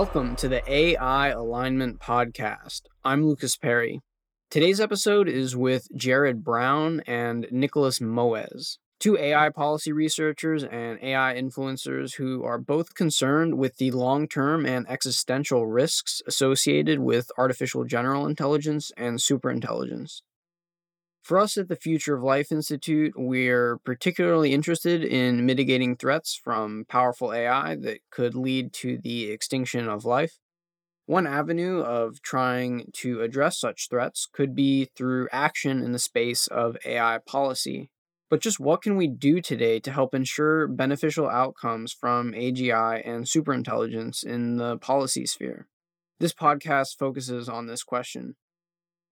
Welcome to the AI Alignment Podcast. I'm Lucas Perry. Today's episode is with Jared Brown and Nicolas Moës, two AI policy researchers and AI influencers who are both concerned with the long term and existential risks associated with artificial general intelligence and superintelligence. For us at the Future of Life Institute, we're particularly interested in mitigating threats from powerful AI that could lead to the extinction of life. One avenue of trying to address such threats could be through action in the space of AI policy. But just what can we do today to help ensure beneficial outcomes from AGI and superintelligence in the policy sphere? This podcast focuses on this question.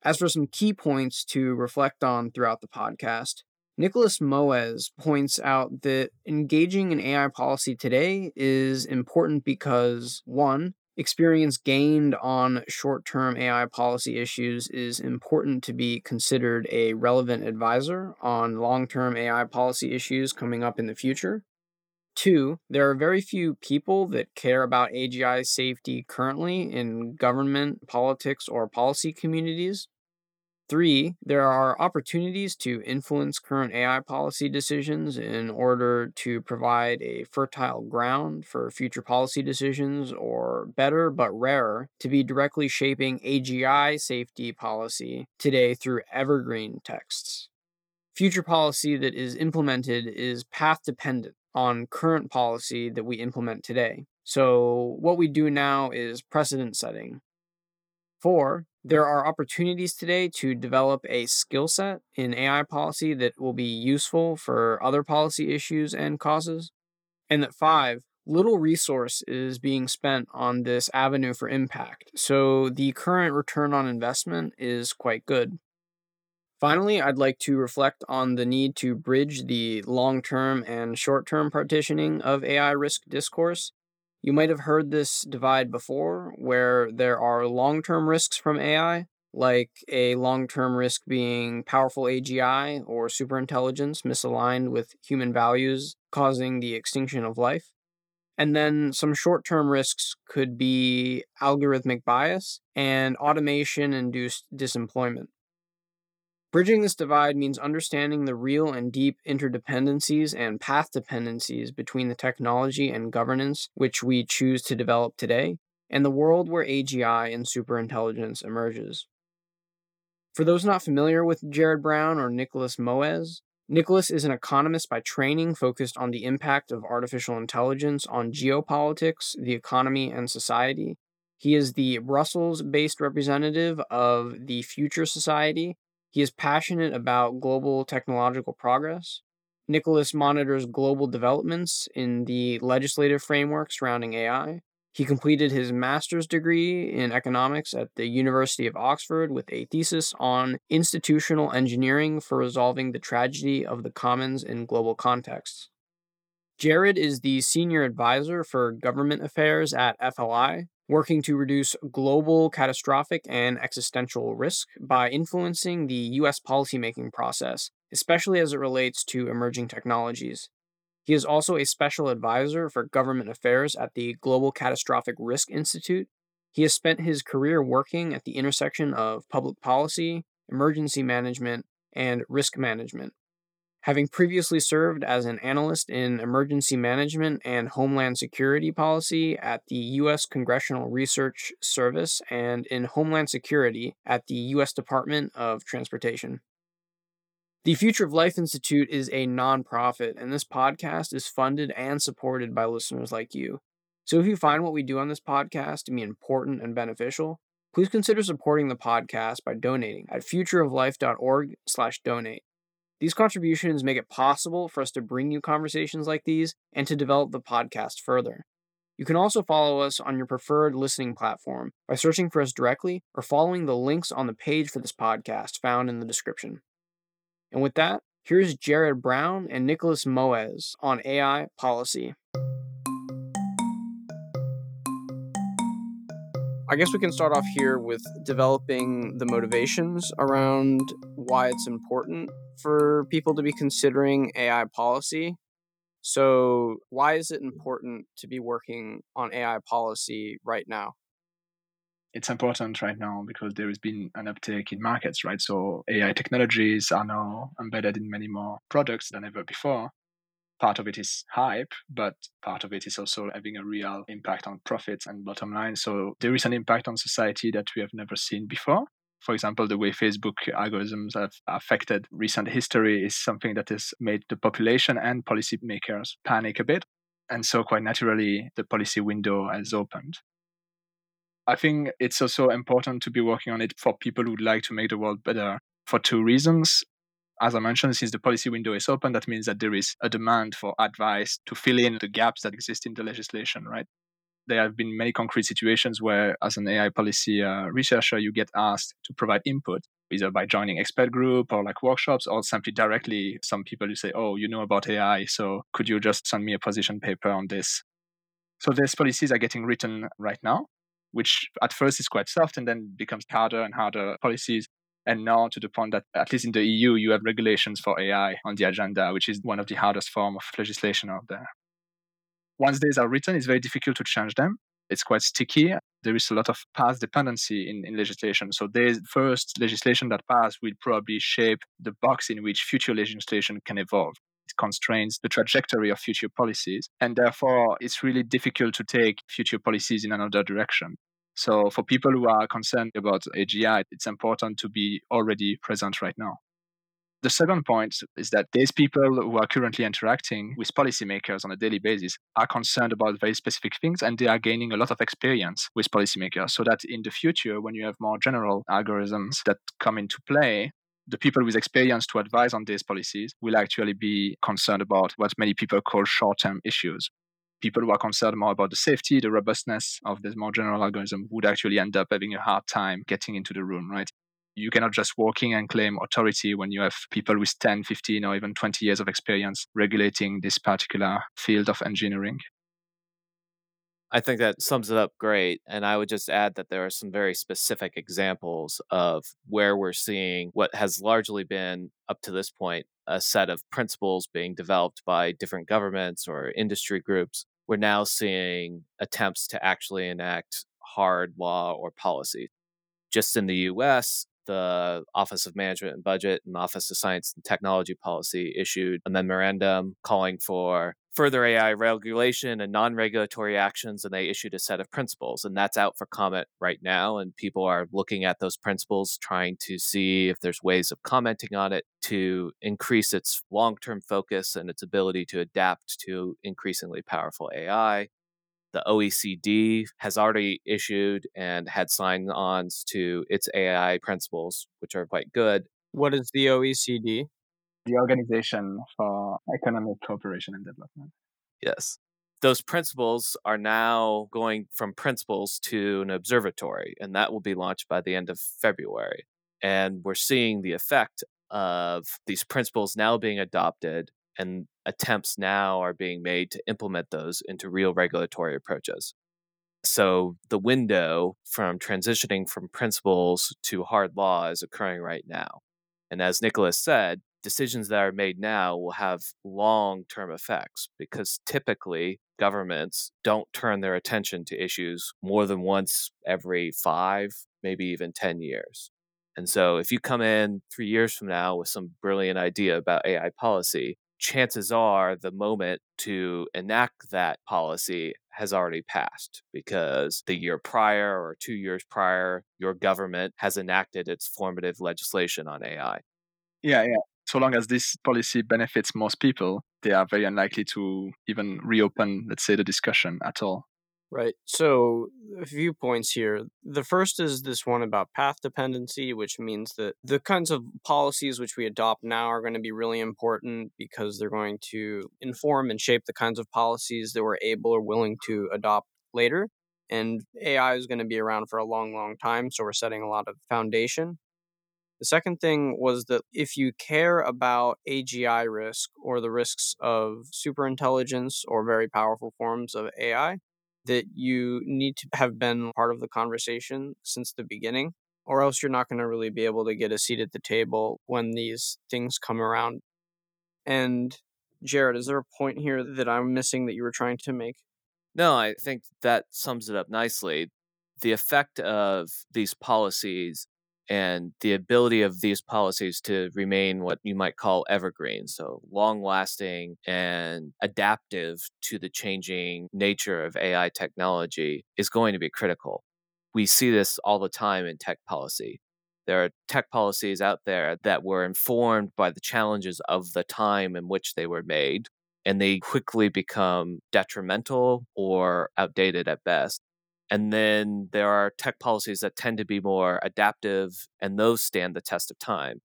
As for some key points to reflect on throughout the podcast, Nicolas Moës points out that engaging in AI policy today is important because, one, experience gained on short term AI policy issues is important to be considered a relevant advisor on long term AI policy issues coming up in the future. Two, there are very few people that care about AGI safety currently in government, politics, or policy communities. Three, there are opportunities to influence current AI policy decisions in order to provide a fertile ground for future policy decisions, or better but rarer, to be directly shaping AGI safety policy today through evergreen texts. Future policy that is implemented is path dependent on current policy that we implement today. So, what we do now is precedent setting. Four, there are opportunities today to develop a skill set in AI policy that will be useful for other policy issues and causes. And that five, little resource is being spent on this avenue for impact, so the current return on investment is quite good. Finally, I'd like to reflect on the need to bridge the long term and short term partitioning of AI risk discourse. You might have heard this divide before, where there are long term risks from AI, like a long term risk being powerful AGI or superintelligence misaligned with human values, causing the extinction of life. And then some short term risks could be algorithmic bias and automation induced disemployment. Bridging this divide means understanding the real and deep interdependencies and path dependencies between the technology and governance which we choose to develop today and the world where AGI and superintelligence emerges. For those not familiar with Jared Brown or Nicolas Moës, Nicolas is an economist by training focused on the impact of artificial intelligence on geopolitics, the economy, and society. He is the Brussels based representative of the Future Society, he is passionate about global technological progress. Nicolas monitors global developments in the legislative framework surrounding AI. He completed his master's degree in economics at the University of Oxford with a thesis on institutional engineering for resolving the tragedy of the commons in global contexts. Jared is the senior advisor for government affairs at FLI, working to reduce global catastrophic and existential risk by influencing the U.S. policymaking process, especially as it relates to emerging technologies. He is also a special advisor for government affairs at the Global Catastrophic Risk Institute. He has spent his career working at the intersection of public policy, emergency management, and risk management, Having previously served as an analyst in emergency management and homeland security policy at the U.S. Congressional Research Service and in homeland security at the U.S. Department of Transportation. The Future of Life Institute is a nonprofit, and this podcast is funded and supported by listeners like you. So if you find what we do on this podcast to be important and beneficial, please consider supporting the podcast by donating at futureoflife.org/donate. These contributions make it possible for us to bring you conversations like these and to develop the podcast further. You can also follow us on your preferred listening platform by searching for us directly or following the links on the page for this podcast found in the description. And with that, here's Jared Brown and Nicolas Moës on AI policy. I guess we can start off here with developing the motivations around why it's important for people to be considering AI policy. So, why is it important to be working on AI policy right now? It's important right now because there has been an uptake in markets, right? So AI technologies are now embedded in many more products than ever before. Part of it is hype, but part of it is also having a real impact on profits and bottom line. So there is an impact on society that we have never seen before. For example, the way Facebook algorithms have affected recent history is something that has made the population and policymakers panic a bit. And so, quite naturally, the policy window has opened. I think it's also important to be working on it for people who would like to make the world better for two reasons. As I mentioned, since the policy window is open, that means that there is a demand for advice to fill in the gaps that exist in the legislation, right? there have been many concrete situations where, as an AI policy uh, researcher, you get asked to provide input, either by joining expert group or like workshops, or simply directly. Some people you say, "Oh, you know about AI, so could you just send me a position paper on this?" So these policies are getting written right now, which at first is quite soft and then becomes harder and harder policies. And now to the point that at least in the EU, you have regulations for AI on the agenda, which is one of the hardest form of legislation out there once these are written, it's very difficult to change them. It's quite sticky. There is a lot of path dependency in, in legislation. So the first legislation that passed will probably shape the box in which future legislation can evolve. It constrains the trajectory of future policies. And therefore, it's really difficult to take future policies in another direction. So for people who are concerned about AGI, it's important to be already present right now. The second point is that these people who are currently interacting with policymakers on a daily basis are concerned about very specific things and they are gaining a lot of experience with policymakers so that in the future, when you have more general algorithms that come into play, the people with experience to advise on these policies will actually be concerned about what many people call short term issues. People who are concerned more about the safety, the robustness of this more general algorithm would actually end up having a hard time getting into the room, right? you cannot just walk in and claim authority when you have people with 10, 15, or even 20 years of experience regulating this particular field of engineering. I think that sums it up great. And I would just add that there are some very specific examples of where we're seeing what has largely been, up to this point, a set of principles being developed by different governments or industry groups. We're now seeing attempts to actually enact hard law or policy. Just in the US, the Office of Management and Budget and Office of Science and Technology Policy issued a memorandum calling for further AI regulation and non regulatory actions, and they issued a set of principles. And that's out for comment right now. And people are looking at those principles, trying to see if there's ways of commenting on it to increase its long term focus and its ability to adapt to increasingly powerful AI the OECD has already issued and had sign ons to its AI principles, which are quite good. What is the OECD? The Organization for Economic Cooperation and Development. Yes. Those principles are now going from principles to an observatory, and that will be launched by the end of February. And we're seeing the effect of these principles now being adopted and attempts now are being made to implement those into real regulatory approaches. So the window from transitioning from principles to hard law is occurring right now. And as Nicolas said, decisions that are made now will have long term effects because typically governments don't turn their attention to issues more than once every five, maybe even 10 years. And so if you come in three years from now with some brilliant idea about AI policy, chances are the moment to enact that policy has already passed because the year prior or two years prior, your government has enacted its formative legislation on AI. Yeah, yeah. So long as this policy benefits most people, they are very unlikely to even reopen, let's say, the discussion at all. Right. So, a few points here. The first is this one about path dependency, which means that the kinds of policies which we adopt now are going to be really important because they're going to inform and shape the kinds of policies that we're able or willing to adopt later. And AI is going to be around for a long, long time. So, we're setting a lot of foundation. The second thing was that if you care about AGI risk or the risks of superintelligence or very powerful forms of AI, that you need to have been part of the conversation since the beginning, or else you're not going to really be able to get a seat at the table when these things come around. And Jared, is there a point here that I'm missing that you were trying to make? No, I think that sums it up nicely. The effect of these policies and the ability of these policies to remain what you might call evergreen, so long lasting and adaptive to the changing nature of AI technology, is going to be critical. We see this all the time in tech policy. There are tech policies out there that were informed by the challenges of the time in which they were made, and they quickly become detrimental or outdated at best. And then there are tech policies that tend to be more adaptive, and those stand the test of time.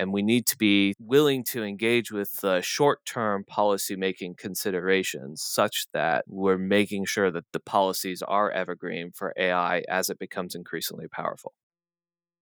And we need to be willing to engage with the short term policymaking considerations such that we're making sure that the policies are evergreen for AI as it becomes increasingly powerful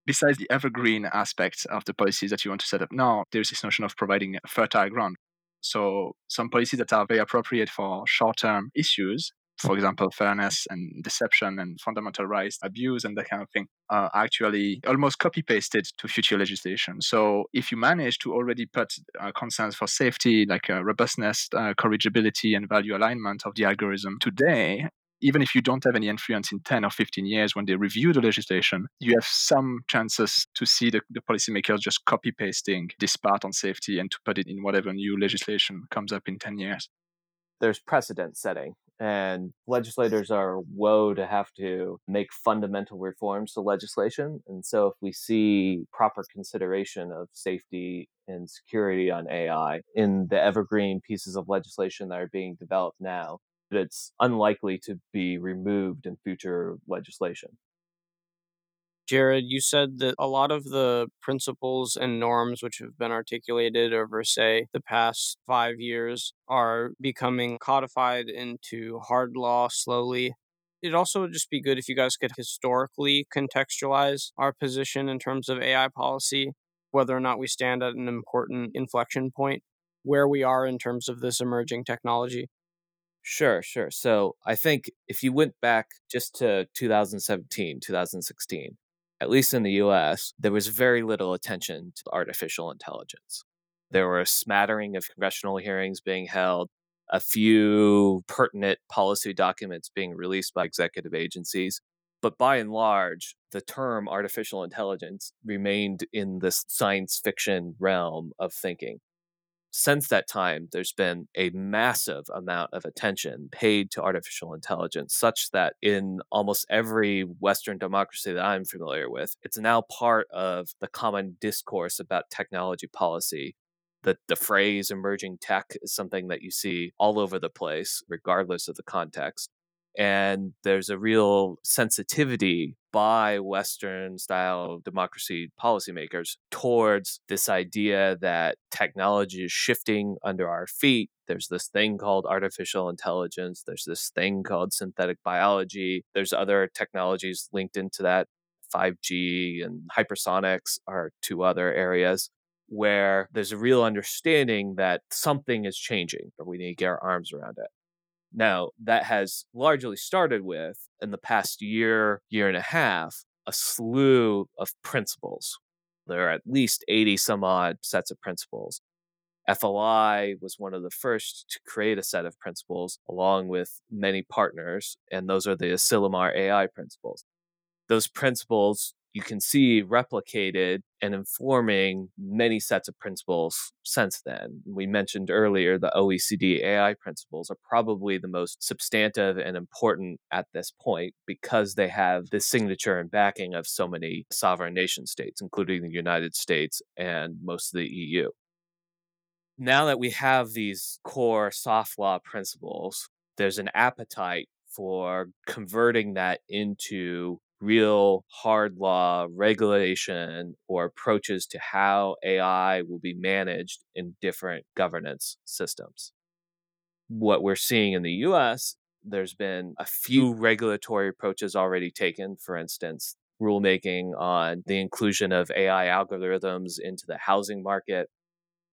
besides the evergreen aspects of the policies that you want to set up now, there's this notion of providing fertile ground. So some policies that are very appropriate for short-term issues, for example, fairness and deception and fundamental rights abuse and that kind of thing, are actually almost copy-pasted to future legislation. So if you manage to already put uh, concerns for safety, like uh, robustness, uh, corrigibility, and value alignment of the algorithm today, even if you don't have any influence in 10 or 15 years when they review the legislation, you have some chances to see the, the policymakers just copy pasting this part on safety and to put it in whatever new legislation comes up in 10 years. There's precedent setting, and legislators are woe to have to make fundamental reforms to legislation. And so, if we see proper consideration of safety and security on AI in the evergreen pieces of legislation that are being developed now, it's unlikely to be removed in future legislation. Jared, you said that a lot of the principles and norms which have been articulated over, say, the past five years are becoming codified into hard law slowly. It'd also just be good if you guys could historically contextualize our position in terms of AI policy, whether or not we stand at an important inflection point, where we are in terms of this emerging technology. Sure, sure. So I think if you went back just to 2017, 2016, at least in the US, there was very little attention to artificial intelligence. There were a smattering of congressional hearings being held, a few pertinent policy documents being released by executive agencies. But by and large, the term artificial intelligence remained in this science fiction realm of thinking since that time, there's been a massive amount of attention paid to artificial intelligence, such that in almost every Western democracy that I'm familiar with, it's now part of the common discourse about technology policy. The, the phrase emerging tech is something that you see all over the place, regardless of the context. And there's a real sensitivity by Western style democracy policymakers towards this idea that technology is shifting under our feet. There's this thing called artificial intelligence, there's this thing called synthetic biology, there's other technologies linked into that. 5G and hypersonics are two other areas where there's a real understanding that something is changing, but we need to get our arms around it. Now, that has largely started with, in the past year, year and a half, a slew of principles. There are at least 80 some odd sets of principles. FLI was one of the first to create a set of principles along with many partners, and those are the Asilomar AI principles. Those principles you can see replicated and informing many sets of principles since then. We mentioned earlier the OECD AI principles are probably the most substantive and important at this point because they have the signature and backing of so many sovereign nation states, including the United States and most of the EU. Now that we have these core soft law principles, there's an appetite for converting that into real hard law regulation or approaches to how AI will be managed in different governance systems. What we're seeing in the US, there's been a few regulatory approaches already taken. For instance, rulemaking on the inclusion of AI algorithms into the housing market.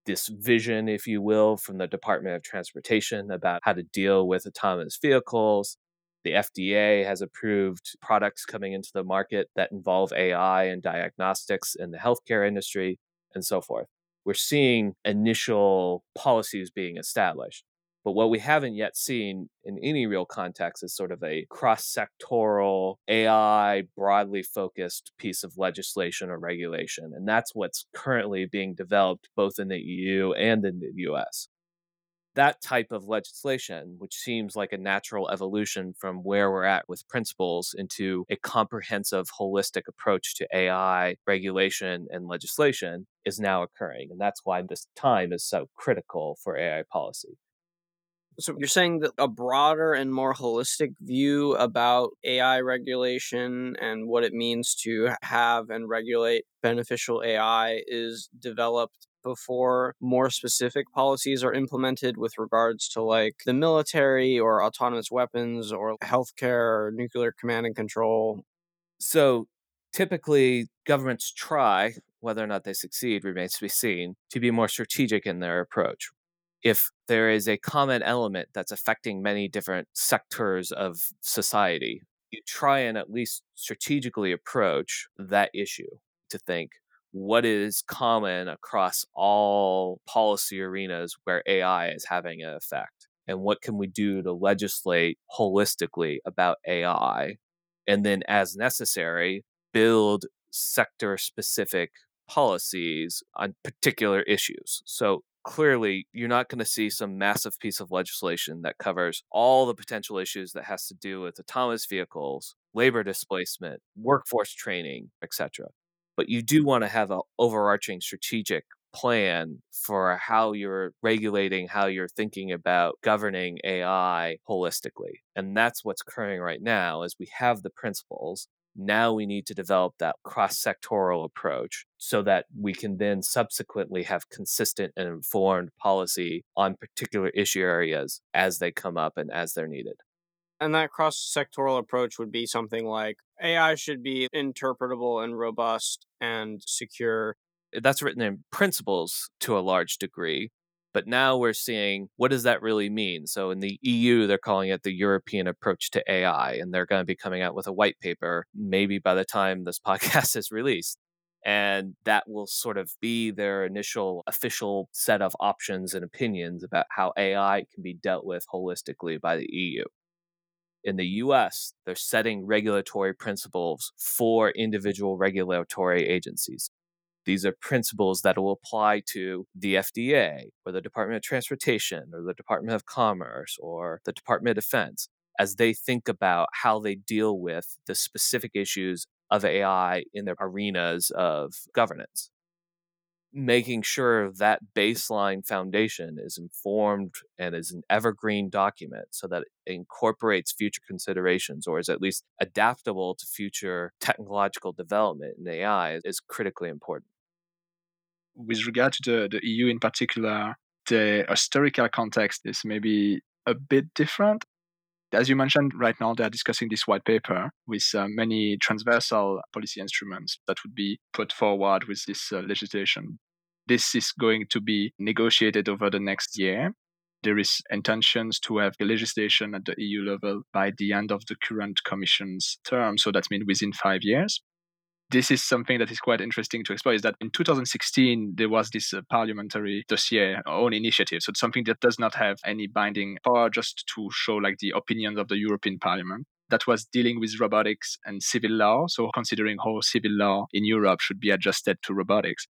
This vision, if you will, from the Department of Transportation about how to deal with autonomous vehicles, the FDA has approved products coming into the market that involve AI and diagnostics in the healthcare industry and so forth. we're seeing initial policies being established. But what we haven't yet seen in any real context is sort of a cross sectoral, AI broadly focused piece of legislation or regulation. And that's what's currently being developed both in the EU and in the US that type of legislation, which seems like a natural evolution from where we're at with principles into a comprehensive, holistic approach to AI regulation and legislation, is now occurring. And that's why this time is so critical for AI policy. So you're saying that a broader and more holistic view about AI regulation and what it means to have and regulate beneficial AI is developed before more specific policies are implemented with regards to like the military or autonomous weapons or healthcare or nuclear command and control. So typically governments try, whether or not they succeed remains to be seen, to be more strategic in their approach if there is a common element that's affecting many different sectors of society, you try and at least strategically approach that issue to think what is common across all policy arenas where AI is having an effect? And what can we do to legislate holistically about AI? And then, as necessary, build sector specific policies on particular issues. So, clearly you're not going to see some massive piece of legislation that covers all the potential issues that has to do with autonomous vehicles labor displacement workforce training etc but you do want to have an overarching strategic plan for how you're regulating how you're thinking about governing ai holistically and that's what's occurring right now is we have the principles now we need to develop that cross sectoral approach so that we can then subsequently have consistent and informed policy on particular issue areas as they come up and as they're needed. And that cross sectoral approach would be something like AI should be interpretable and robust and secure. Eh, that's written in principles to a large degree. But now we're seeing what does that really mean? So in the EU, they're calling it the European approach to AI, and they're going to be coming out with a white paper maybe by the time this podcast is released. And that will sort of be their initial official set of options and opinions about how AI can be dealt with holistically by the EU. In the US, they're setting regulatory principles for individual regulatory agencies. These are principles that will apply to the FDA or the Department of Transportation or the Department of Commerce or the Department of Defense as they think about how they deal with the specific issues of AI in their arenas of governance. Making sure that baseline foundation is informed and is an evergreen document so that it incorporates future considerations or is at least adaptable to future technological development in AI is critically important with regard to the, the EU in particular, the historical context is maybe a bit different. As you mentioned, right now they are discussing this white paper with uh, many transversal policy instruments that would be put forward with this uh, legislation. This is going to be negotiated over the next year. There is intentions to have the legislation at the EU level by the end of the current Commission's term, so that means within five years this is something that is quite interesting to explore is that in 2016 there was this uh, parliamentary dossier own initiative. So it's something that does not have any binding power just to show like the opinions of the european parliament that was dealing with robotics and civil law. So considering how civil law in europe should be adjusted to robotics.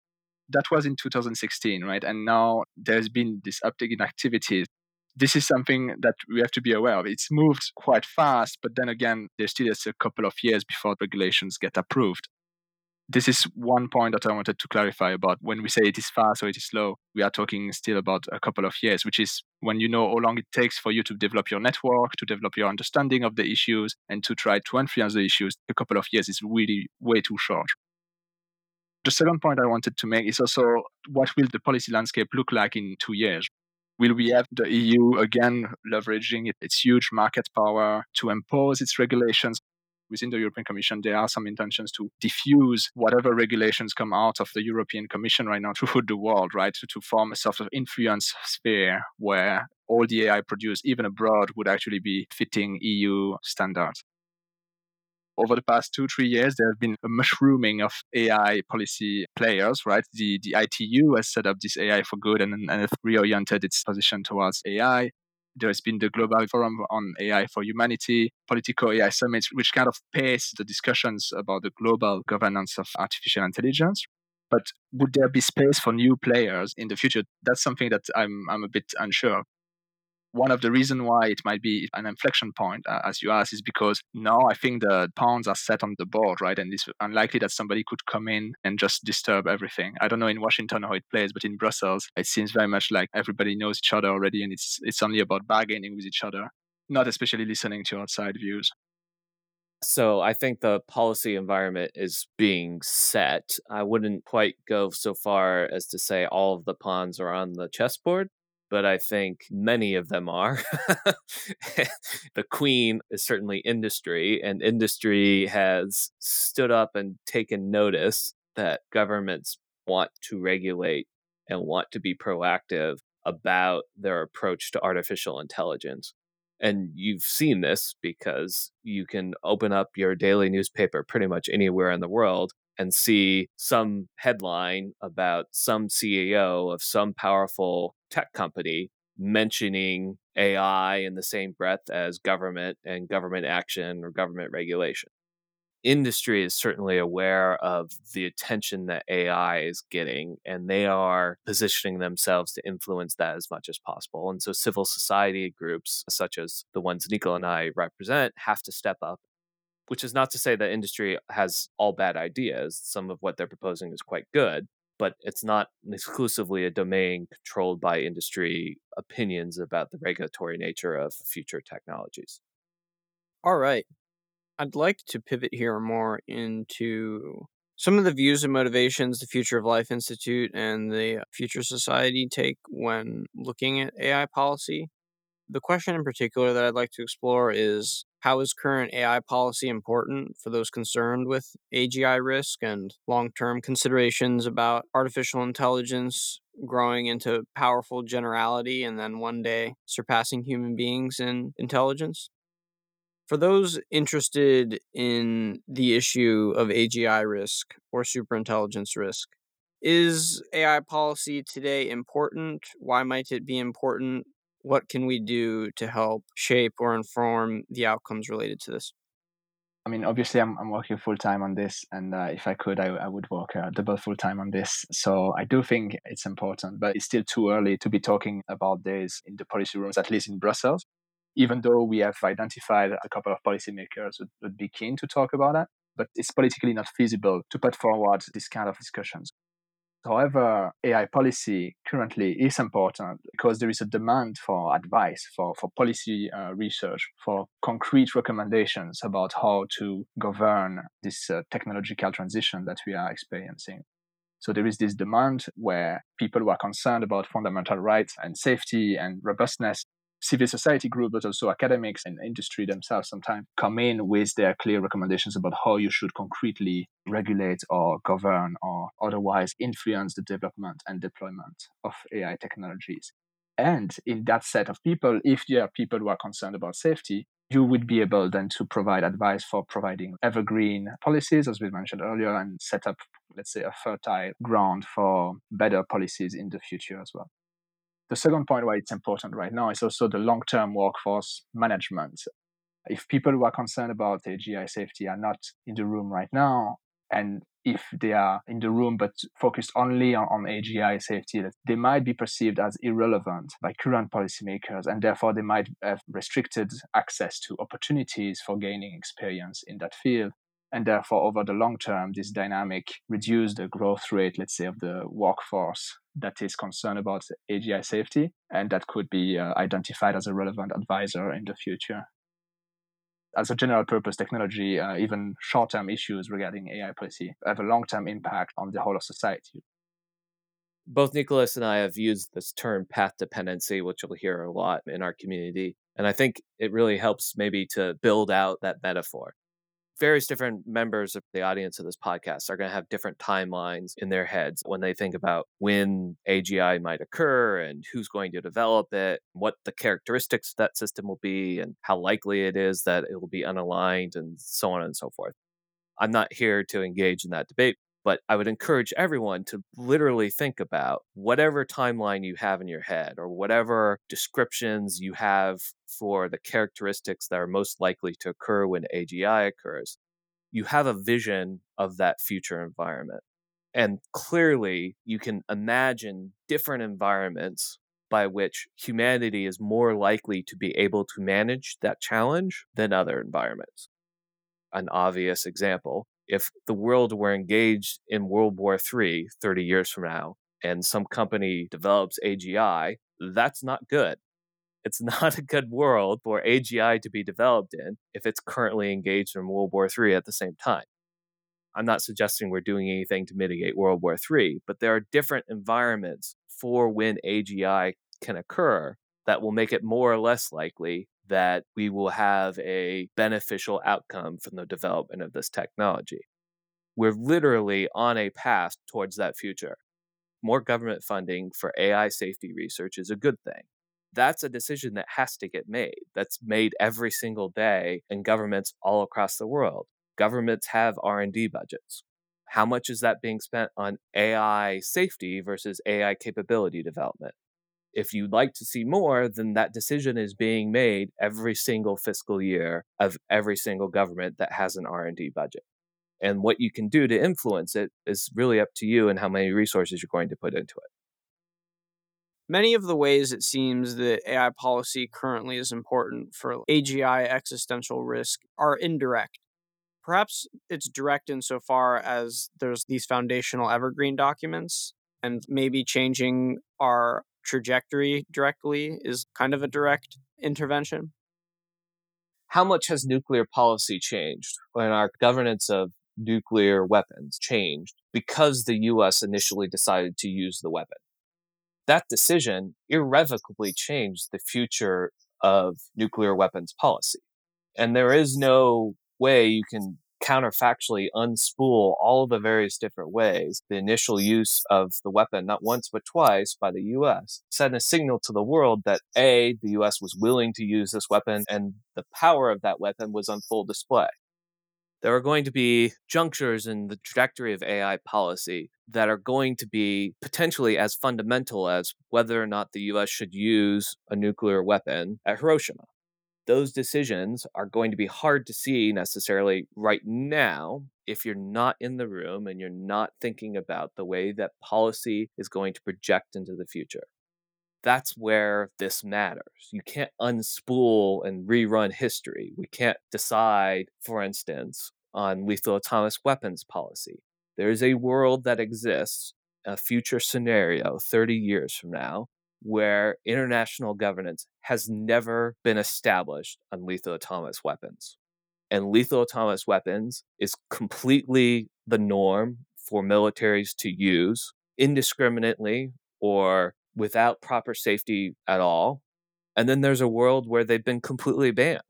That was in 2016 right? And now there's been this uptick in activities. This is something that we have to be aware of. It's moved quite fast, but then again, there still is a couple of years before regulations get approved this is one point that I wanted to clarify about when we say it is fast or it is slow, we are talking still about a couple of years, which is when you know how long it takes for you to develop your network, to develop your understanding of the issues, and to try to influence the issues. A couple of years is really way too short. The second point I wanted to make is also what will the policy landscape look like in two years? Will we have the EU again leveraging its huge market power to impose its regulations within the European Commission, there are some intentions to diffuse whatever regulations come out of the European Commission right now throughout the world, right? To, to form a sort of influence sphere where all the AI produced, even abroad, would actually be fitting EU standards. over the past two, three years, there have been a mushrooming of AI policy players, right? The, the ITU has set up this AI for good and, and reoriented its position towards AI. There's been the Global Forum on AI for Humanity, Political AI Summits, which kind of pace the discussions about the global governance of artificial intelligence. But would there be space for new players in the future? That's something that I'm, I'm a bit unsure one of the reasons why it might be an inflection point, uh, as you asked, is because now I think the pawns are set on the board, right? And it's unlikely that somebody could come in and just disturb everything. I don't know in Washington how it plays, but in Brussels, it seems very much like everybody knows each other already, and it's it's only about bargaining with each other, not especially listening to outside views. So I think the policy environment is being set. I wouldn't quite go so far as to say all of the pawns are on the chessboard, but I think many of them are. the queen is certainly industry, and industry has stood up and taken notice that governments want to regulate and want to be proactive about their approach to artificial intelligence. And you've seen this because you can open up your daily newspaper pretty much anywhere in the world and see some headline about some CEO of some powerful tech company mentioning AI in the same breath as government and government action or government regulation. Industry is certainly aware of the attention that AI is getting, and they are positioning themselves to influence that as much as possible. And so, civil society groups, such as the ones Nicola and I represent, have to step up which is not to say that industry has all bad ideas. Some of what they're proposing is quite good, but it's not exclusively a domain controlled by industry opinions about the regulatory nature of future technologies. All right. I'd like to pivot here more into some of the views and motivations the Future of Life Institute and the Future Society take when looking at AI policy. The question in particular that I'd like to explore is how is current AI policy important for those concerned with AGI risk and long term considerations about artificial intelligence growing into powerful generality and then one day surpassing human beings in intelligence? For those interested in the issue of AGI risk or superintelligence risk, is AI policy today important? Why might it be important? What can we do to help shape or inform the outcomes related to this? I mean, obviously, I'm, I'm working full time on this, and uh, if I could, I, I would work uh, double full time on this. So I do think it's important, but it's still too early to be talking about this in the policy rooms, at least in Brussels. Even though we have identified a couple of policymakers would, would be keen to talk about that, but it's politically not feasible to put forward this kind of discussions. However, AI policy currently is important because there is a demand for advice, for, for policy uh, research, for concrete recommendations about how to govern this uh, technological transition that we are experiencing. So there is this demand where people who are concerned about fundamental rights and safety and robustness civil society group, but also academics and industry themselves sometimes come in with their clear recommendations about how you should concretely regulate or govern or otherwise influence the development and deployment of AI technologies. And in that set of people, if there are people who are concerned about safety, you would be able then to provide advice for providing evergreen policies, as we mentioned earlier, and set up, let's say, a fertile ground for better policies in the future as well. The second point why it's important right now is also the long term workforce management. If people who are concerned about AGI safety are not in the room right now, and if they are in the room but focused only on, on AGI safety, they might be perceived as irrelevant by current policymakers, and therefore they might have restricted access to opportunities for gaining experience in that field. And therefore, over the long term, this dynamic reduce the growth rate, let's say, of the workforce that is concerned about AGI safety, and that could be uh, identified as a relevant advisor in the future. As a general purpose technology, uh, even short term issues regarding AI policy have a long term impact on the whole of society. Both Nicolas and I have used this term path dependency, which you'll hear a lot in our community. And I think it really helps maybe to build out that metaphor various different members of the audience of this podcast are going to have different timelines in their heads when they think about when AGI might occur and who's going to develop it, what the characteristics of that system will be, and how likely it is that it will be unaligned, and so on and so forth. I'm not here to engage in that debate, but I would encourage everyone to literally think about whatever timeline you have in your head or whatever descriptions you have for the characteristics that are most likely to occur when AGI occurs. You have a vision of that future environment. And clearly, you can imagine different environments by which humanity is more likely to be able to manage that challenge than other environments. An obvious example if the world were engaged in World War III 30 years from now and some company develops AGI, that's not good. It's not a good world for AGI to be developed in if it's currently engaged in World War III at the same time. I'm not suggesting we're doing anything to mitigate World War III, but there are different environments for when AGI can occur that will make it more or less likely that we will have a beneficial outcome from the development of this technology. We're literally on a path towards that future. More government funding for AI safety research is a good thing. That's a decision that has to get made. That's made every single day in governments all across the world. Governments have R&D budgets. How much is that being spent on AI safety versus AI capability development? If you'd like to see more, then that decision is being made every single fiscal year of every single government that has an R&D budget. And what you can do to influence it is really up to you and how many resources you're going to put into it. Many of the ways it seems that AI policy currently is important for AGI existential risk are indirect. Perhaps it's direct insofar as there's these foundational evergreen documents and maybe changing our trajectory directly is kind of a direct intervention. How much has nuclear policy changed when our governance of nuclear weapons changed because the US initially decided to use the weapon? That decision irrevocably changed the future of nuclear weapons policy. And there is no way you can counterfactually unspool all the various different ways the initial use of the weapon, not once but twice, by the US, sent a signal to the world that A, the US was willing to use this weapon and the power of that weapon was on full display. There are going to be junctures in the trajectory of AI policy that are going to be potentially as fundamental as whether or not the US should use a nuclear weapon at Hiroshima those decisions are going to be hard to see necessarily right now if you're not in the room and you're not thinking about the way that policy is going to project into the future. That's where this matters. You can't unspool and rerun history. We can't decide, for instance, on lethal autonomous weapons policy. There is a world that exists, a future scenario 30 years from now, where international governance has never been established on lethal autonomous weapons. And lethal autonomous weapons is completely the norm for militaries to use indiscriminately or without proper safety at all. And then there's a world where they've been completely banned.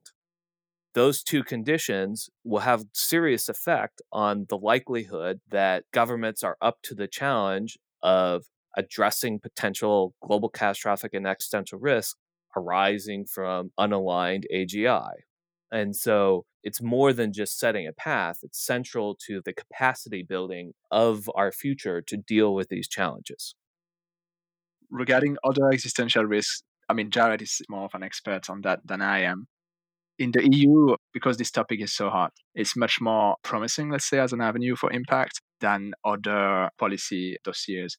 Those two conditions will have serious effect on the likelihood that governments are up to the challenge of addressing potential global catastrophic and existential risk arising from unaligned AGI. And so it's more than just setting a path, it's central to the capacity building of our future to deal with these challenges. Regarding other existential risks, I mean, Jared is more of an expert on that than I am. In the EU, because this topic is so hot, it's much more promising, let's say, as an avenue for impact than other policy dossiers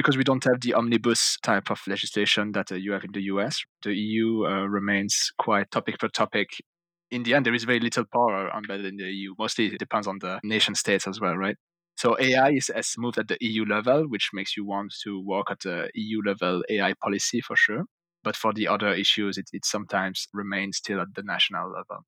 because we don't have the omnibus type of legislation that uh, you have in the US. The EU uh, remains quite topic per topic. In the end, there is very little power embedded in the EU. Mostly it depends on the nation states as well, right? So AI is, has moved at the EU level, which makes you want to work at the EU level AI policy for sure. But for the other issues, it, it sometimes remains still at the national level.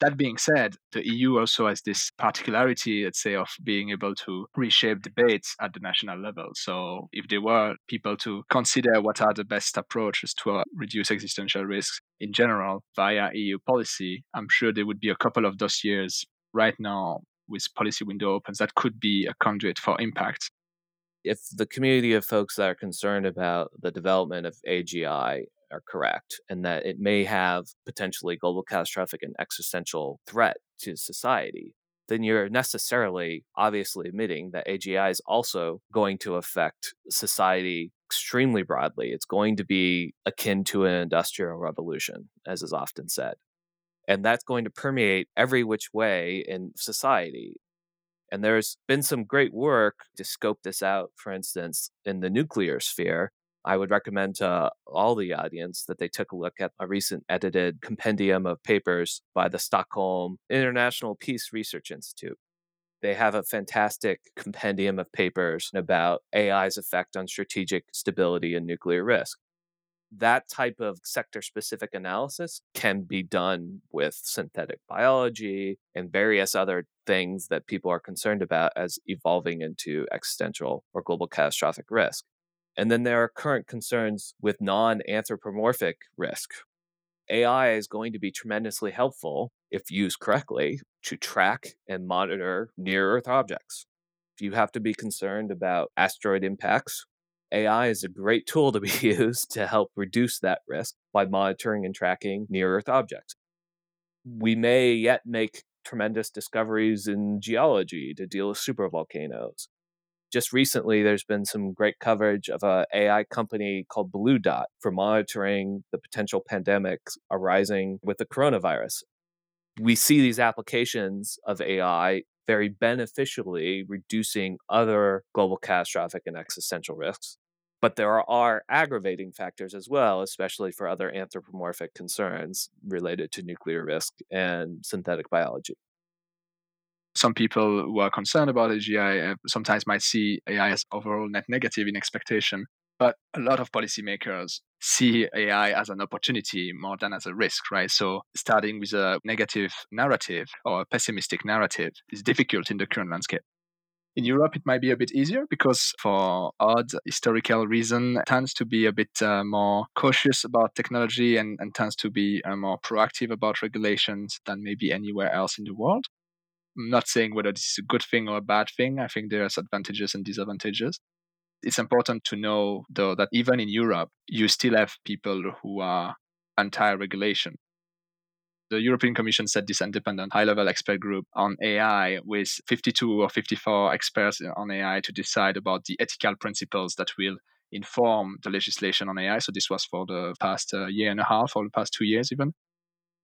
That being said, the EU also has this particularity, let's say, of being able to reshape debates at the national level. So, if there were people to consider what are the best approaches to uh, reduce existential risks in general via EU policy, I'm sure there would be a couple of dossiers right now with policy window opens that could be a conduit for impact. If the community of folks that are concerned about the development of AGI are correct and that it may have potentially global catastrophic and existential threat to society, then you're necessarily obviously admitting that AGI is also going to affect society extremely broadly. It's going to be akin to an industrial revolution, as is often said. And that's going to permeate every which way in society. And there's been some great work to scope this out, for instance, in the nuclear sphere. I would recommend to all the audience that they took a look at a recent edited compendium of papers by the Stockholm International Peace Research Institute. They have a fantastic compendium of papers about AI's effect on strategic stability and nuclear risk. That type of sector specific analysis can be done with synthetic biology and various other things that people are concerned about as evolving into existential or global catastrophic risk. And then there are current concerns with non anthropomorphic risk. AI is going to be tremendously helpful if used correctly to track and monitor near Earth objects. If you have to be concerned about asteroid impacts, AI is a great tool to be used to help reduce that risk by monitoring and tracking near Earth objects. We may yet make tremendous discoveries in geology to deal with supervolcanoes just recently there's been some great coverage of a AI company called BlueDot for monitoring the potential pandemics arising with the coronavirus. We see these applications of AI very beneficially reducing other global catastrophic and existential risks. But there are aggravating factors as well, especially for other anthropomorphic concerns related to nuclear risk and synthetic biology some people who are concerned about AGI uh, sometimes might see AI as overall net negative in expectation. But a lot of policymakers see AI as an opportunity more than as a risk, right? So starting with a negative narrative or a pessimistic narrative is difficult in the current landscape. In Europe, it might be a bit easier because, for odd historical reason, tends to be a bit uh, more cautious about technology and, and tends to be uh, more proactive about regulations than maybe anywhere else in the world. Not saying whether this is a good thing or a bad thing. I think there's advantages and disadvantages. It's important to know, though, that even in Europe, you still have people who are anti regulation. The European Commission set this independent high level expert group on AI with 52 or 54 experts on AI to decide about the ethical principles that will inform the legislation on AI. So this was for the past uh, year and a half or the past two years, even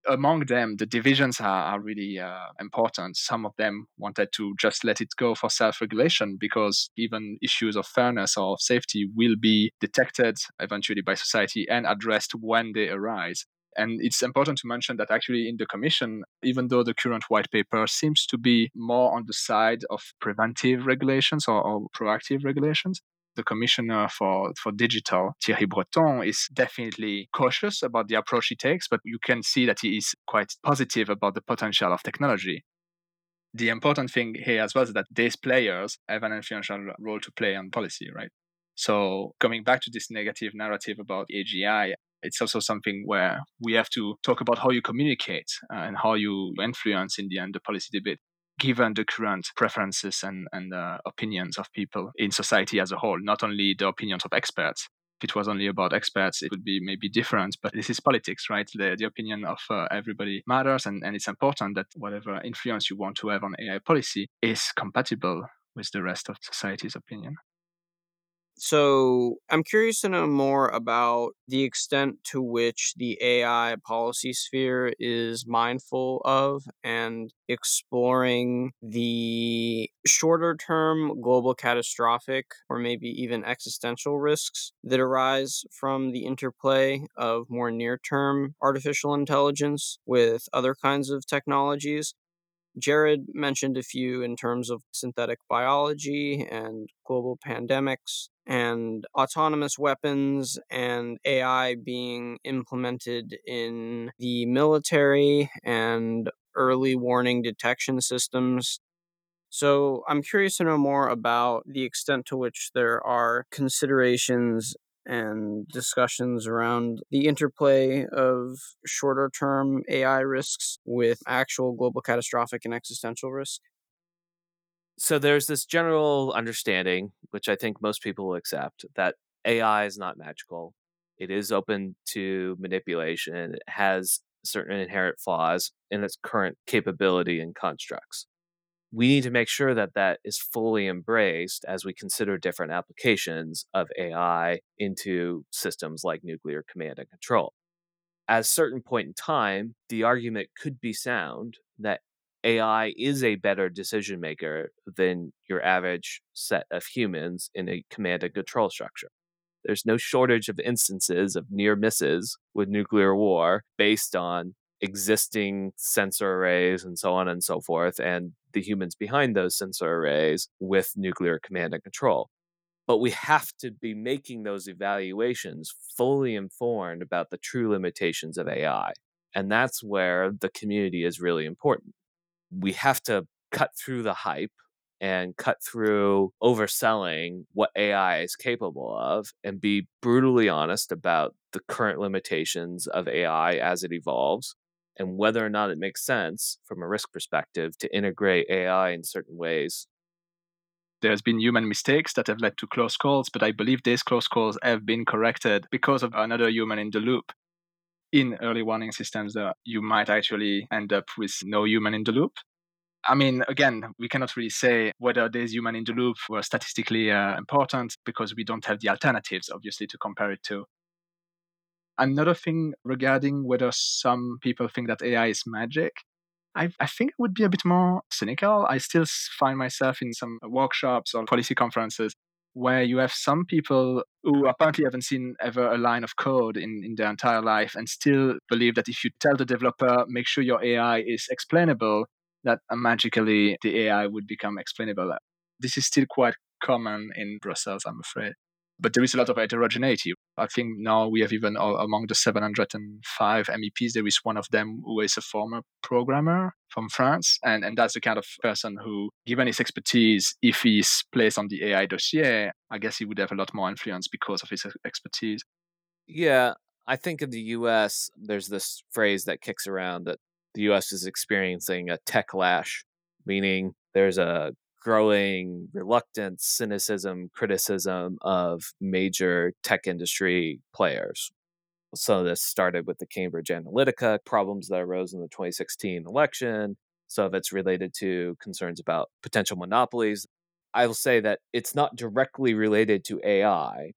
among them, the divisions are, are really uh, important. Some of them wanted to just let it go for self regulation because even issues of fairness or safety will be detected eventually by society and addressed when they arise. And it's important to mention that actually in the Commission, even though the current white paper seems to be more on the side of preventive regulations or, or proactive regulations, the commissioner for, for digital, Thierry Breton, is definitely cautious about the approach he takes, but you can see that he is quite positive about the potential of technology. The important thing here as well is that these players have an influential role to play on policy, right? So coming back to this negative narrative about AGI, it's also something where we have to talk about how you communicate uh, and how you influence in the end the policy debate given the current preferences and, and uh, opinions of people in society as a whole, not only the opinions of experts. If it was only about experts, it would be maybe different, but this is politics, right? The, the opinion of uh, everybody matters, and, and it's important that whatever influence you want to have on AI policy is compatible with the rest of society's opinion. So I'm curious to know more about the extent to which the AI policy sphere is mindful of and exploring the shorter term global catastrophic or maybe even existential risks that arise from the interplay of more near term artificial intelligence with other kinds of technologies. Jared mentioned a few in terms of synthetic biology and global pandemics and autonomous weapons and AI being implemented in the military and early warning detection systems. So, I'm curious to know more about the extent to which there are considerations and discussions around the interplay of shorter term AI risks with actual global catastrophic and existential risk? So there's this general understanding, which I think most people will accept, that AI is not magical. It is open to manipulation. It has certain inherent flaws in its current capability and constructs. We need to make sure that that is fully embraced as we consider different applications of AI into systems like nuclear command and control. At a certain point in time, the argument could be sound that AI is a better decision maker than your average set of humans in a command and control structure. There's no shortage of instances of near misses with nuclear war based on existing sensor arrays and so on and so forth, and the humans behind those sensor arrays with nuclear command and control. But we have to be making those evaluations fully informed about the true limitations of AI. And that's where the community is really important. We have to cut through the hype and cut through overselling what AI is capable of and be brutally honest about the current limitations of AI as it evolves and whether or not it makes sense from a risk perspective to integrate AI in certain ways. There's been human mistakes that have led to close calls, but I believe these close calls have been corrected because of another human in the loop. In early warning systems, uh, you might actually end up with no human in the loop, I mean, again, we cannot really say whether these human in the loop were statistically uh, important because we don't have the alternatives, obviously, to compare it to. Another thing regarding whether some people think that AI is magic, I, I think it would be a bit more cynical. I still find myself in some workshops or policy conferences where you have some people who apparently haven't seen ever a line of code in, in their entire life and still believe that if you tell the developer, make sure your AI is explainable, that uh, magically the AI would become explainable. This is still quite common in Brussels, I'm afraid. But there is a lot of heterogeneity. I think now we have even uh, among the 705 MEPs, there is one of them who is a former programmer from France. And, and that's the kind of person who, given his expertise, if he's placed on the AI dossier, I guess he would have a lot more influence because of his expertise. Yeah, I think in the US, there's this phrase that kicks around that the US is experiencing a tech lash, meaning there's a growing reluctance, cynicism, criticism of major tech industry players. Of this started with the Cambridge Analytica problems that arose in the 2016 election. Some of it's related to concerns about potential monopolies. I will say that it's not directly related to AI,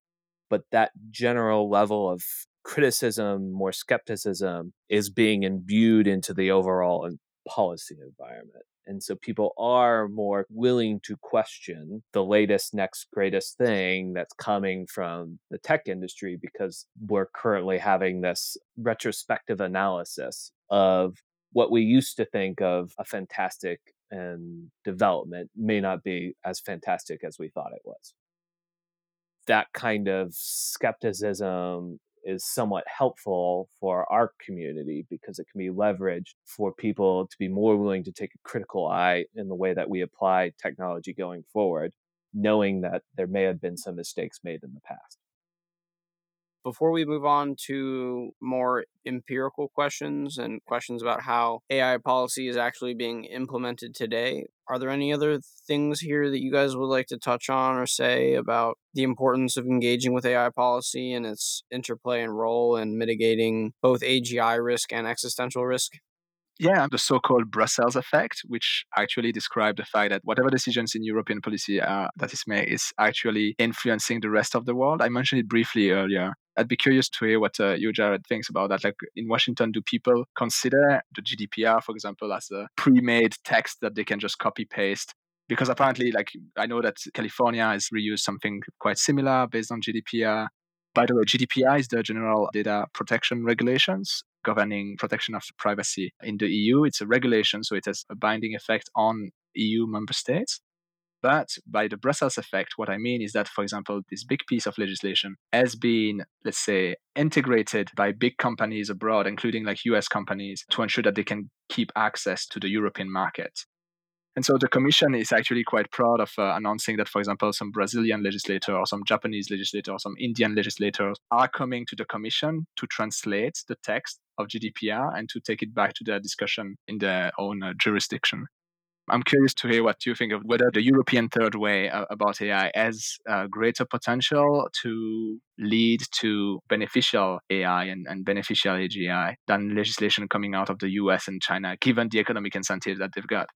but that general level of criticism, more skepticism is being imbued into the overall policy environment. And so people are more willing to question the latest, next greatest thing that's coming from the tech industry because we're currently having this retrospective analysis of what we used to think of a fantastic and development may not be as fantastic as we thought it was. That kind of skepticism is somewhat helpful for our community because it can be leveraged for people to be more willing to take a critical eye in the way that we apply technology going forward, knowing that there may have been some mistakes made in the past. Before we move on to more empirical questions and questions about how AI policy is actually being implemented today, are there any other things here that you guys would like to touch on or say about the importance of engaging with AI policy and its interplay and role in mitigating both AGI risk and existential risk? Yeah, the so-called Brussels effect, which actually described the fact that whatever decisions in European policy uh, that is made is actually influencing the rest of the world. I mentioned it briefly earlier. I'd be curious to hear what uh, you, Jared, thinks about that. Like in Washington, do people consider the GDPR, for example, as a pre-made text that they can just copy paste? Because apparently, like I know that California has reused something quite similar based on GDPR. By the way, GDPR is the General Data Protection Regulations governing protection of privacy in the EU. It's a regulation, so it has a binding effect on EU member states. But by the Brussels effect, what I mean is that, for example, this big piece of legislation has been, let's say, integrated by big companies abroad, including like US companies, to ensure that they can keep access to the European market. And so the Commission is actually quite proud of uh, announcing that, for example, some Brazilian legislator or some Japanese legislator or some Indian legislators are coming to the Commission to translate the text of GDPR and to take it back to their discussion in their own uh, jurisdiction. I'm curious to hear what you think of whether the European third way uh, about AI has uh, greater potential to lead to beneficial AI and, and beneficial AGI than legislation coming out of the US and China, given the economic incentives that they've got.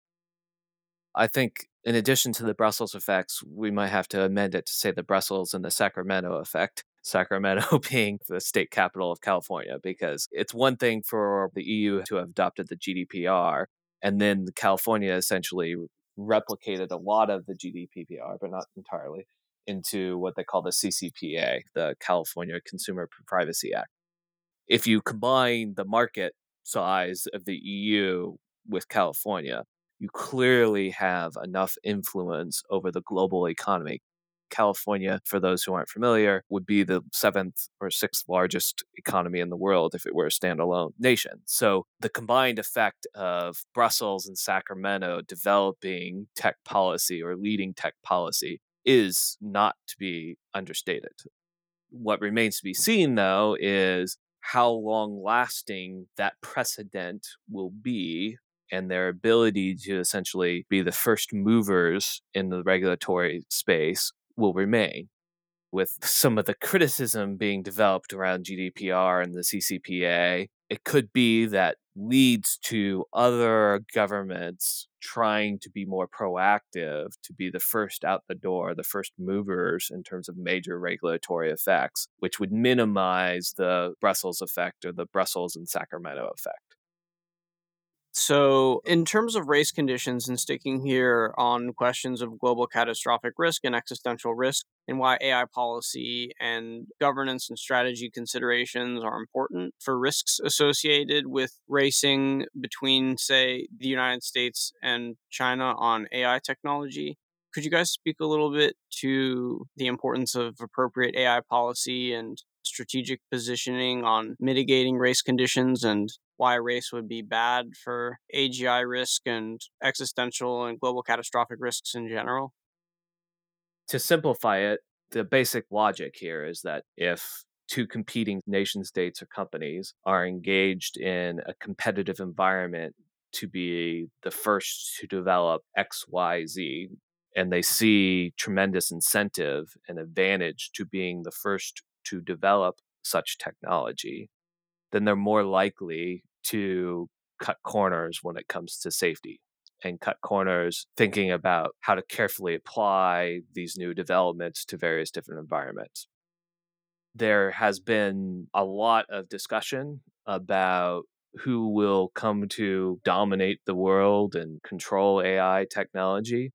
I think in addition to the Brussels effects, we might have to amend it to say the Brussels and the Sacramento effect. Sacramento being the state capital of California, because it's one thing for the EU to have adopted the GDPR, and then California essentially replicated a lot of the GDPR, but not entirely, into what they call the CCPA, the California Consumer Privacy Act. If you combine the market size of the EU with California, you clearly have enough influence over the global economy California, for those who aren't familiar, would be the seventh or sixth largest economy in the world if it were a standalone nation. So the combined effect of Brussels and Sacramento developing tech policy or leading tech policy is not to be understated. What remains to be seen, though, is how long lasting that precedent will be and their ability to essentially be the first movers in the regulatory space will remain. With some of the criticism being developed around GDPR and the CCPA, it could be that leads to other governments trying to be more proactive, to be the first out the door, the first movers in terms of major regulatory effects, which would minimize the Brussels effect or the Brussels and Sacramento effect. So, in terms of race conditions and sticking here on questions of global catastrophic risk and existential risk, and why AI policy and governance and strategy considerations are important for risks associated with racing between, say, the United States and China on AI technology. Could you guys speak a little bit to the importance of appropriate AI policy and strategic positioning on mitigating race conditions and why race would be bad for AGI risk and existential and global catastrophic risks in general? To simplify it, the basic logic here is that if two competing nation states or companies are engaged in a competitive environment to be the first to develop XYZ, and they see tremendous incentive and advantage to being the first to develop such technology, then they're more likely to cut corners when it comes to safety and cut corners thinking about how to carefully apply these new developments to various different environments. There has been a lot of discussion about who will come to dominate the world and control AI technology.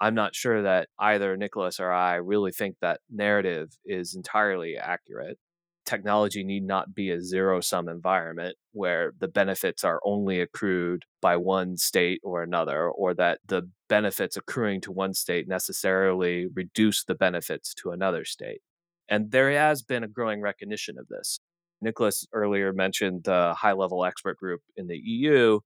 I'm not sure that either Nicolas or I really think that narrative is entirely accurate technology need not be a zero sum environment where the benefits are only accrued by one state or another, or that the benefits accruing to one state necessarily reduce the benefits to another state. And there has been a growing recognition of this. Nicolas earlier mentioned the high level expert group in the EU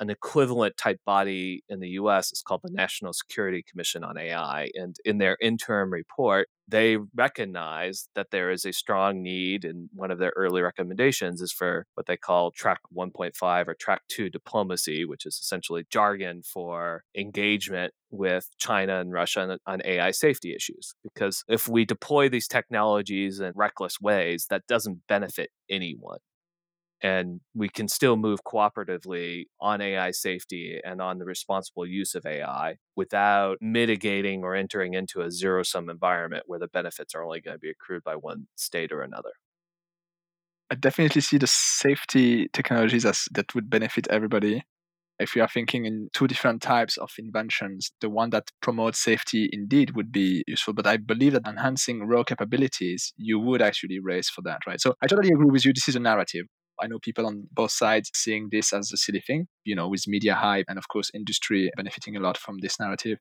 an equivalent type body in the US is called the National Security Commission on AI. And in their interim report, they recognize that there is a strong need, and one of their early recommendations is for what they call track 1.5 or track 2 diplomacy, which is essentially jargon for engagement with China and Russia on AI safety issues. Because if we deploy these technologies in reckless ways, that doesn't benefit anyone and we can still move cooperatively on AI safety and on the responsible use of AI without mitigating or entering into a zero sum environment where the benefits are only going to be accrued by one state or another. I definitely see the safety technologies as that would benefit everybody. If we are thinking in two different types of inventions, the one that promotes safety indeed would be useful. But I believe that enhancing raw capabilities, you would actually raise for that, right? So I totally agree with you. This is a narrative. I know people on both sides seeing this as a silly thing, you know, with media hype and, of course, industry benefiting a lot from this narrative.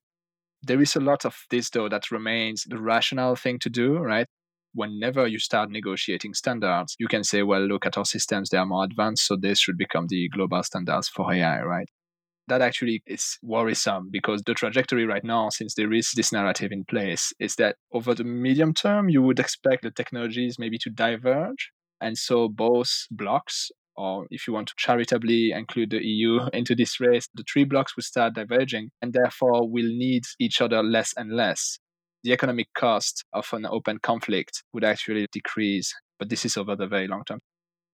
There is a lot of this, though, that remains the rational thing to do, right? Whenever you start negotiating standards, you can say, well, look at our systems, they are more advanced, so this should become the global standards for AI, right? that actually is worrisome because the trajectory right now, since there is this narrative in place, is that over the medium term, you would expect the technologies maybe to diverge. And so both blocks, or if you want to charitably include the EU uh-huh. into this race, the three blocks will start diverging and therefore will need each other less and less. The economic cost of an open conflict would actually decrease, but this is over the very long term.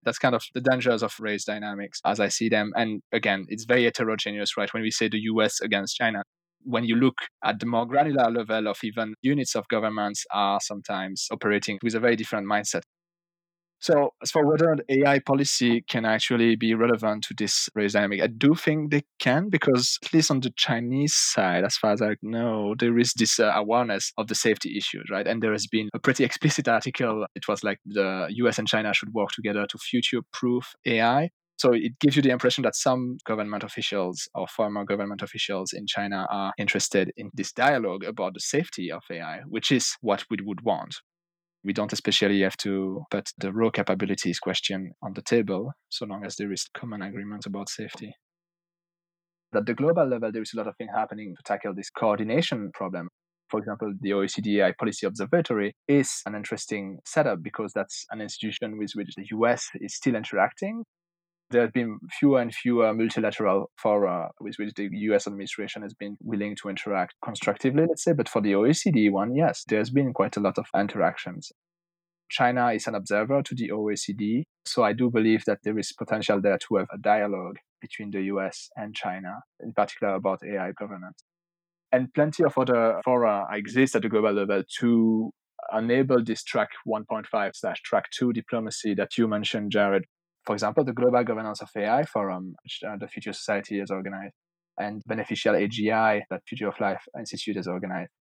That's kind of the dangers of race dynamics as I see them. And again, it's very heterogeneous, right? When we say the US against China, when you look at the more granular level of even units of governments are sometimes operating with a very different mindset. So, as for whether AI policy can actually be relevant to this race dynamic, I do think they can because, at least on the Chinese side, as far as I know, there is this uh, awareness of the safety issues, right? And there has been a pretty explicit article. It was like the US and China should work together to future proof AI. So it gives you the impression that some government officials or former government officials in China are interested in this dialogue about the safety of AI, which is what we would want we don't especially have to put the raw capabilities question on the table so long as there is common agreement about safety. At the global level, there is a lot of things happening to tackle this coordination problem. For example, the OECD AI Policy Observatory is an interesting setup because that's an institution with which the US is still interacting. There have been fewer and fewer multilateral fora with which the US administration has been willing to interact constructively, let's say. But for the OECD one, yes, there's been quite a lot of interactions. China is an observer to the OECD. So I do believe that there is potential there to have a dialogue between the US and China, in particular about AI governance. And plenty of other fora exist at the global level to enable this track 1.5 slash track 2 diplomacy that you mentioned, Jared. For example, the Global Governance of AI Forum, which uh, the Future Society has organized, and Beneficial AGI that Future of Life Institute has organized.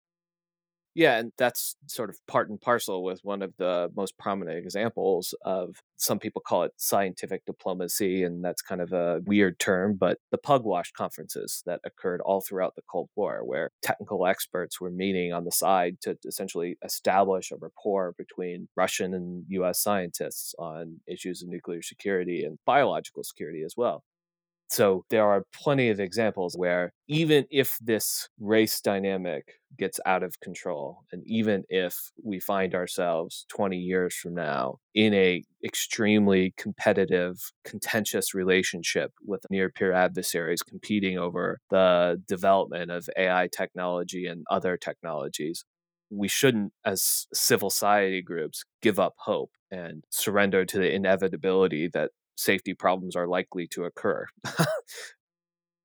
Yeah, and that's sort of part and parcel with one of the most prominent examples of some people call it scientific diplomacy, and that's kind of a weird term, but the Pugwash conferences that occurred all throughout the Cold War, where technical experts were meeting on the side to essentially establish a rapport between Russian and US scientists on issues of nuclear security and biological security as well. So there are plenty of examples where even if this race dynamic gets out of control and even if we find ourselves 20 years from now in a extremely competitive contentious relationship with near peer adversaries competing over the development of AI technology and other technologies we shouldn't as civil society groups give up hope and surrender to the inevitability that safety problems are likely to occur.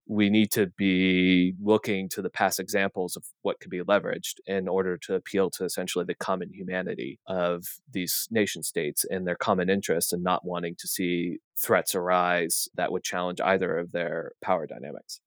we need to be looking to the past examples of what could be leveraged in order to appeal to essentially the common humanity of these nation states and their common interests and not wanting to see threats arise that would challenge either of their power dynamics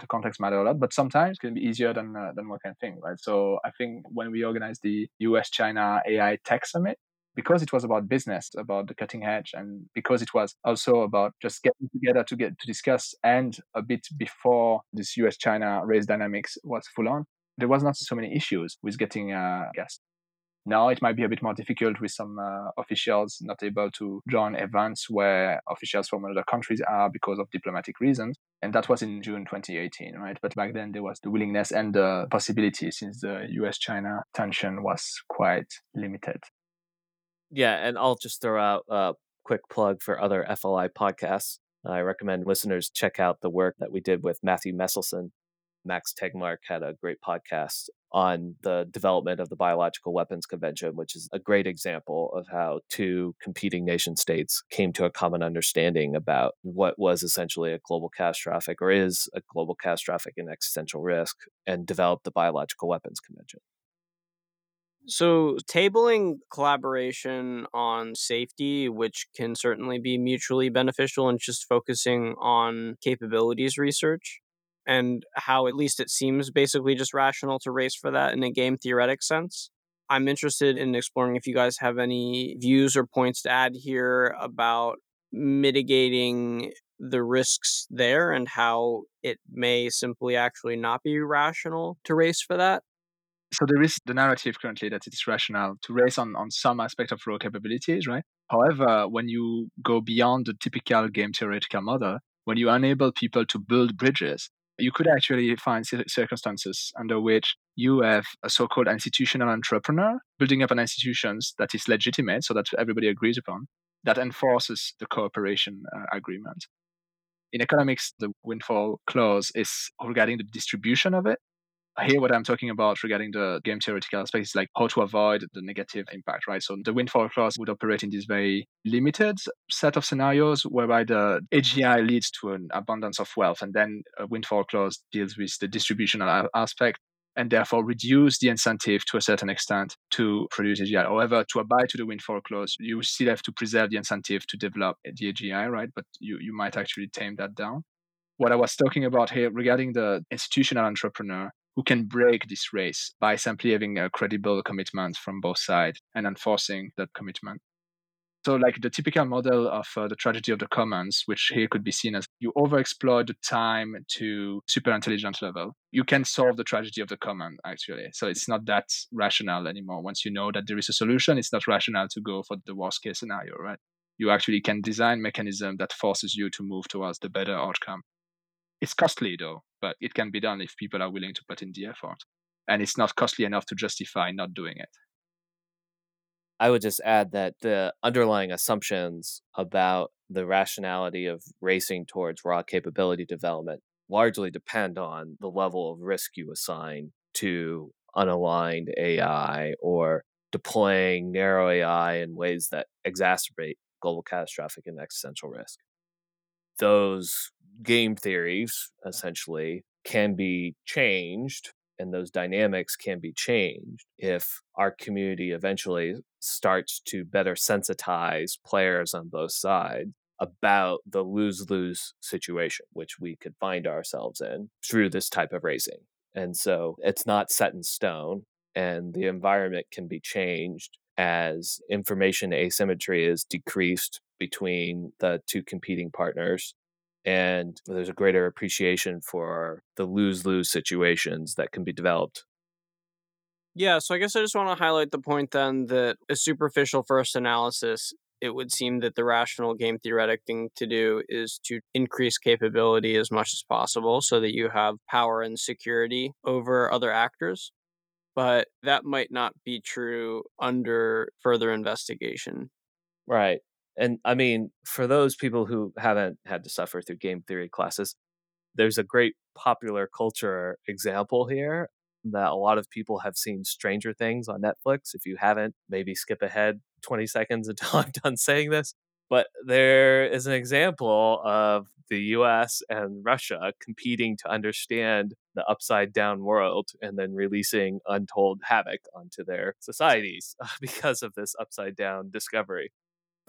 the context matter a lot, but sometimes it can be easier than uh, than one can think, right? So I think when we organized the U.S. China AI Tech Summit, because it was about business, about the cutting edge, and because it was also about just getting together to get to discuss, and a bit before this U.S.-China race dynamics was full on, there was not so many issues with getting a guest. Now it might be a bit more difficult with some uh, officials not able to join events where officials from other countries are because of diplomatic reasons. And that was in June 2018, right? But back then there was the willingness and the possibility since the US China tension was quite limited. Yeah, and I'll just throw out a quick plug for other FLI podcasts. I recommend listeners check out the work that we did with Matthew Meselson. Max Tegmark had a great podcast on the development of the Biological Weapons Convention, which is a great example of how two competing nation states came to a common understanding about what was essentially a global catastrophic or is a global catastrophic and existential risk and developed the Biological Weapons Convention. So, tabling collaboration on safety, which can certainly be mutually beneficial, and just focusing on capabilities research, and how at least it seems basically just rational to race for that in a game theoretic sense. I'm interested in exploring if you guys have any views or points to add here about mitigating the risks there and how it may simply actually not be rational to race for that so there is the narrative currently that it's rational to race on, on some aspect of raw capabilities, right? However, when you go beyond the typical game theoretical model, when you enable people to build bridges, you could actually find circumstances under which you have a so-called institutional entrepreneur building up an institution that is legitimate, so that everybody agrees upon, that enforces the cooperation uh, agreement. In economics, the windfall clause is regarding the distribution of it. Here, what I'm talking about regarding the game theoretical aspect like how to avoid the negative impact, right? So the windfall clause would operate in this very limited set of scenarios whereby the AGI leads to an abundance of wealth, and then a windfall clause deals with the distributional aspect and therefore reduce the incentive to a certain extent to produce AGI. However, to abide to the windfall clause, you still have to preserve the incentive to develop the AGI, right? But you, you might actually tame that down. What I was talking about here regarding the institutional entrepreneur who can break this race by simply having a credible commitment from both sides and enforcing that commitment. So, like the typical model of uh, the tragedy of the commons, which here could be seen as you overexploit the time to super intelligent level, you can solve the tragedy of the common, actually. So, it's not that rational anymore. Once you know that there is a solution, it's not rational to go for the worst case scenario, right? You actually can design mechanism that forces you to move towards the better outcome. It's costly, though, but it can be done if people are willing to put in the effort. And it's not costly enough to justify not doing it. I would just add that the underlying assumptions about the rationality of racing towards raw capability development largely depend on the level of risk you assign to unaligned AI or deploying narrow AI in ways that exacerbate global catastrophic and existential risk. Those game theories essentially can be changed and those dynamics can be changed if our community eventually starts to better sensitize players on both sides about the lose lose situation, which we could find ourselves in through this type of racing. And so it's not set in stone, and the environment can be changed as information asymmetry is decreased between the two competing partners and there's a greater appreciation for the lose lose situations that can be developed. Yeah, so I guess I just want to highlight the point then that a superficial first analysis, it would seem that the rational game theoretic thing to do is to increase capability as much as possible so that you have power and security over other actors. But that might not be true under further investigation. Right. And I mean, for those people who haven't had to suffer through game theory classes, there's a great popular culture example here that a lot of people have seen Stranger Things on Netflix. If you haven't, maybe skip ahead 20 seconds until I'm done saying this. But there is an example of the US and Russia competing to understand the upside down world and then releasing untold havoc onto their societies because of this upside down discovery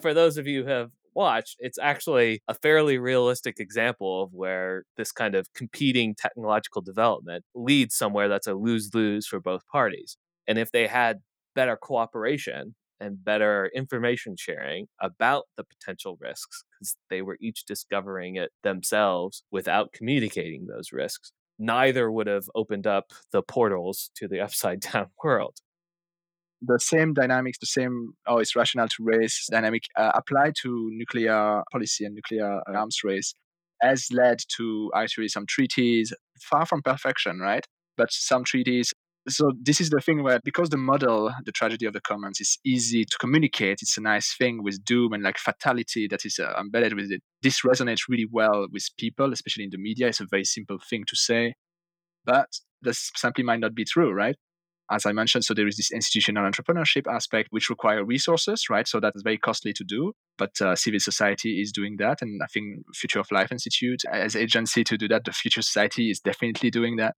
for those of you who have watched, it's actually a fairly realistic example of where this kind of competing technological development leads somewhere that's a lose lose for both parties. And if they had better cooperation and better information sharing about the potential risks, because they were each discovering it themselves without communicating those risks, neither would have opened up the portals to the upside down world the same dynamics, the same, oh, it's rational to race dynamic uh, applied to nuclear policy and nuclear uh, arms race has led to actually some treaties far from perfection, right? But some treaties. So this is the thing where because the model, the tragedy of the commons, is easy to communicate. It's a nice thing with doom and like fatality that is uh, embedded with it. This resonates really well with people, especially in the media. It's a very simple thing to say, but this simply might not be true, right? As I mentioned, so there is this institutional entrepreneurship aspect, which require resources, right? So that is very costly to do, but uh, civil society is doing that, and I think Future of Life Institute as agency to do that. The Future Society is definitely doing that.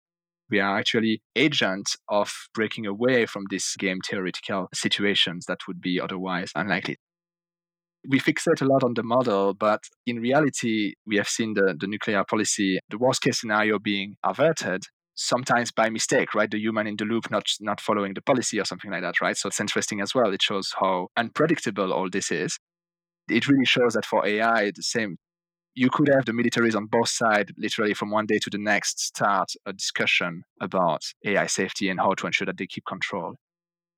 We are actually agents of breaking away from these game theoretical situations that would be otherwise unlikely we fixate a lot on the model, but in reality, we have seen the, the nuclear policy, the worst case scenario being averted sometimes by mistake, right? The human in the loop not not following the policy or something like that, right? So it's interesting as well. It shows how unpredictable all this is. It really shows that for AI, the same. You could have the militaries on both sides, literally from one day to the next, start a discussion about AI safety and how to ensure that they keep control.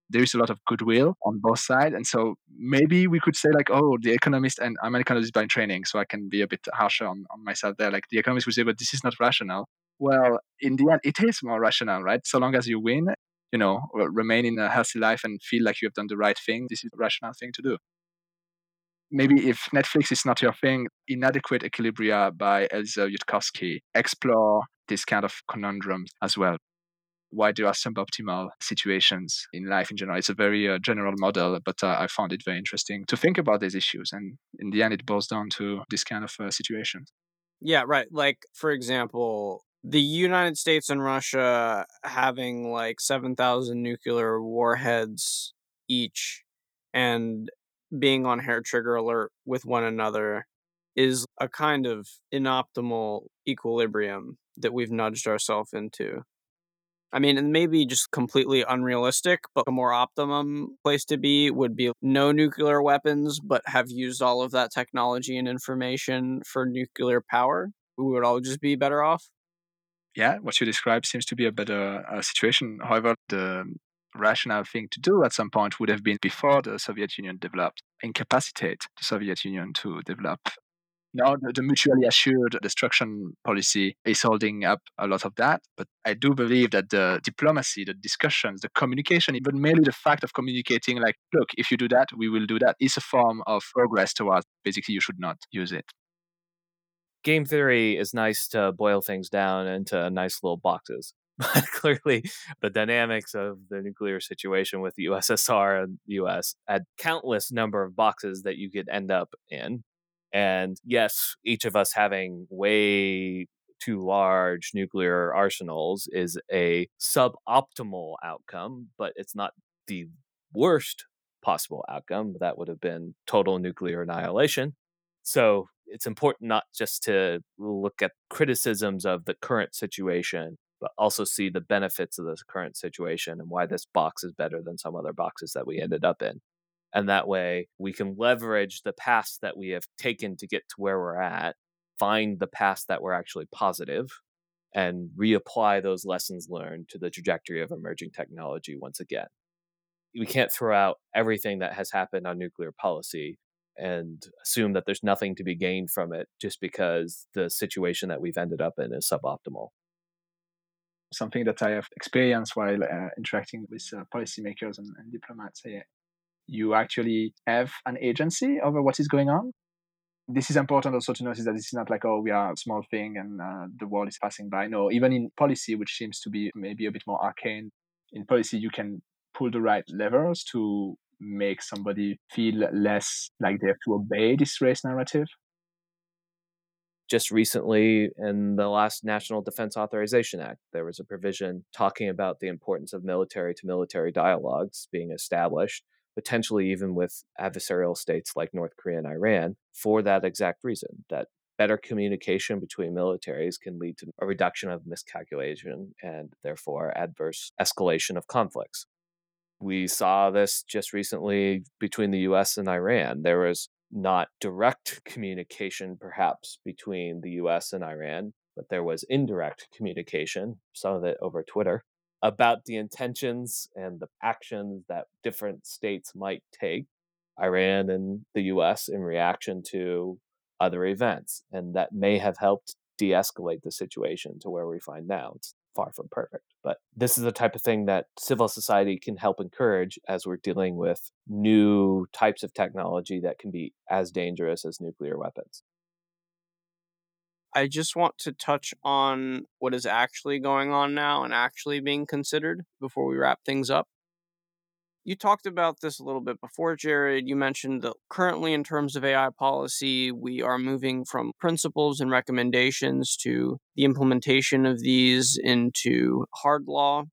there is a lot of goodwill on both sides. And so maybe we could say like, oh, the economist and I'm an economist by training, so I can be a bit harsher on, on myself there. Like the economist would say, but this is not rational. Well, in the end, it is more rational, right? So long as you win, you know, remain in a healthy life and feel like you have done the right thing, this is a rational thing to do. Maybe if Netflix is not your thing, Inadequate Equilibria by Eliezer Yudkowsky explore this kind of conundrums as well why there are suboptimal situations in life in general. It's a very uh, general model, but uh, I found it very interesting to think about these issues. And in the end, it boils down to this kind of uh, situations. Yeah, right. Like, for example, the United States and Russia having like 7,000 nuclear warheads each and being on hair trigger alert with one another is a kind of inoptimal equilibrium that we've nudged ourselves into. I mean, and maybe just completely unrealistic, but a more optimum place to be would be no nuclear weapons, but have used all of that technology and information for nuclear power. We would all just be better off. Yeah, what you described seems to be a better uh, situation. However, the rational thing to do at some point would have been before the Soviet Union developed, incapacitate the Soviet Union to develop now, the, the mutually assured destruction policy is holding up a lot of that. But I do believe that the diplomacy, the discussions, the communication, even merely the fact of communicating, like, look, if you do that, we will do that, is a form of progress towards basically you should not use it. Game theory is nice to boil things down into nice little boxes. But clearly, the dynamics of the nuclear situation with the USSR and the US had countless number of boxes that you could end up in. And yes, each of us having way too large nuclear arsenals is a suboptimal outcome, but it's not the worst possible outcome. That would have been total nuclear annihilation. So it's important not just to look at criticisms of the current situation, but also see the benefits of this current situation and why this box is better than some other boxes that we ended up in. And that way we can leverage the past that we have taken to get to where we're at, find the past that were actually positive, and reapply those lessons learned to the trajectory of emerging technology once again. We can't throw out everything that has happened on nuclear policy and assume that there's nothing to be gained from it just because the situation that we've ended up in is suboptimal. Something that I have experienced while uh, interacting with uh, policymakers and, and diplomats you actually have an agency over what is going on. This is important also to notice that this is not like, oh, we are a small thing and uh, the world is passing by. No, even in policy, which seems to be maybe a bit more arcane, in policy, you can pull the right levers to make somebody feel less like they have to obey this race narrative. Just recently, in the last National Defense Authorization Act, there was a provision talking about the importance of military to military dialogues being established potentially even with adversarial states like North Korea and Iran, for that exact reason that better communication between militaries can lead to a reduction of miscalculation and therefore adverse escalation of conflicts. We saw this just recently between the US and Iran. There was not direct communication, perhaps, between the US and Iran, but there was indirect communication, some of it over Twitter, about the intentions and the actions that different states might take, Iran and the US, in reaction to other events. And that may have helped de escalate the situation to where we find now. It's far from perfect. But this is the type of thing that civil society can help encourage as we're dealing with new types of technology that can be as dangerous as nuclear weapons. I just want to touch on what is actually going on now and actually being considered before we wrap things up. You talked about this a little bit before, Jared. You mentioned that currently, in terms of AI policy, we are moving from principles and recommendations to the implementation of these into hard law.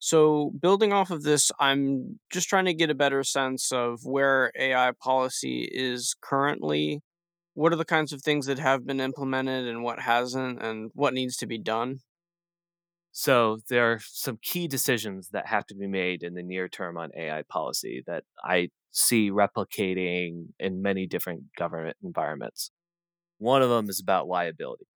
So, building off of this, I'm just trying to get a better sense of where AI policy is currently what are the kinds of things that have been implemented and what hasn't and what needs to be done so there are some key decisions that have to be made in the near term on ai policy that i see replicating in many different government environments one of them is about liability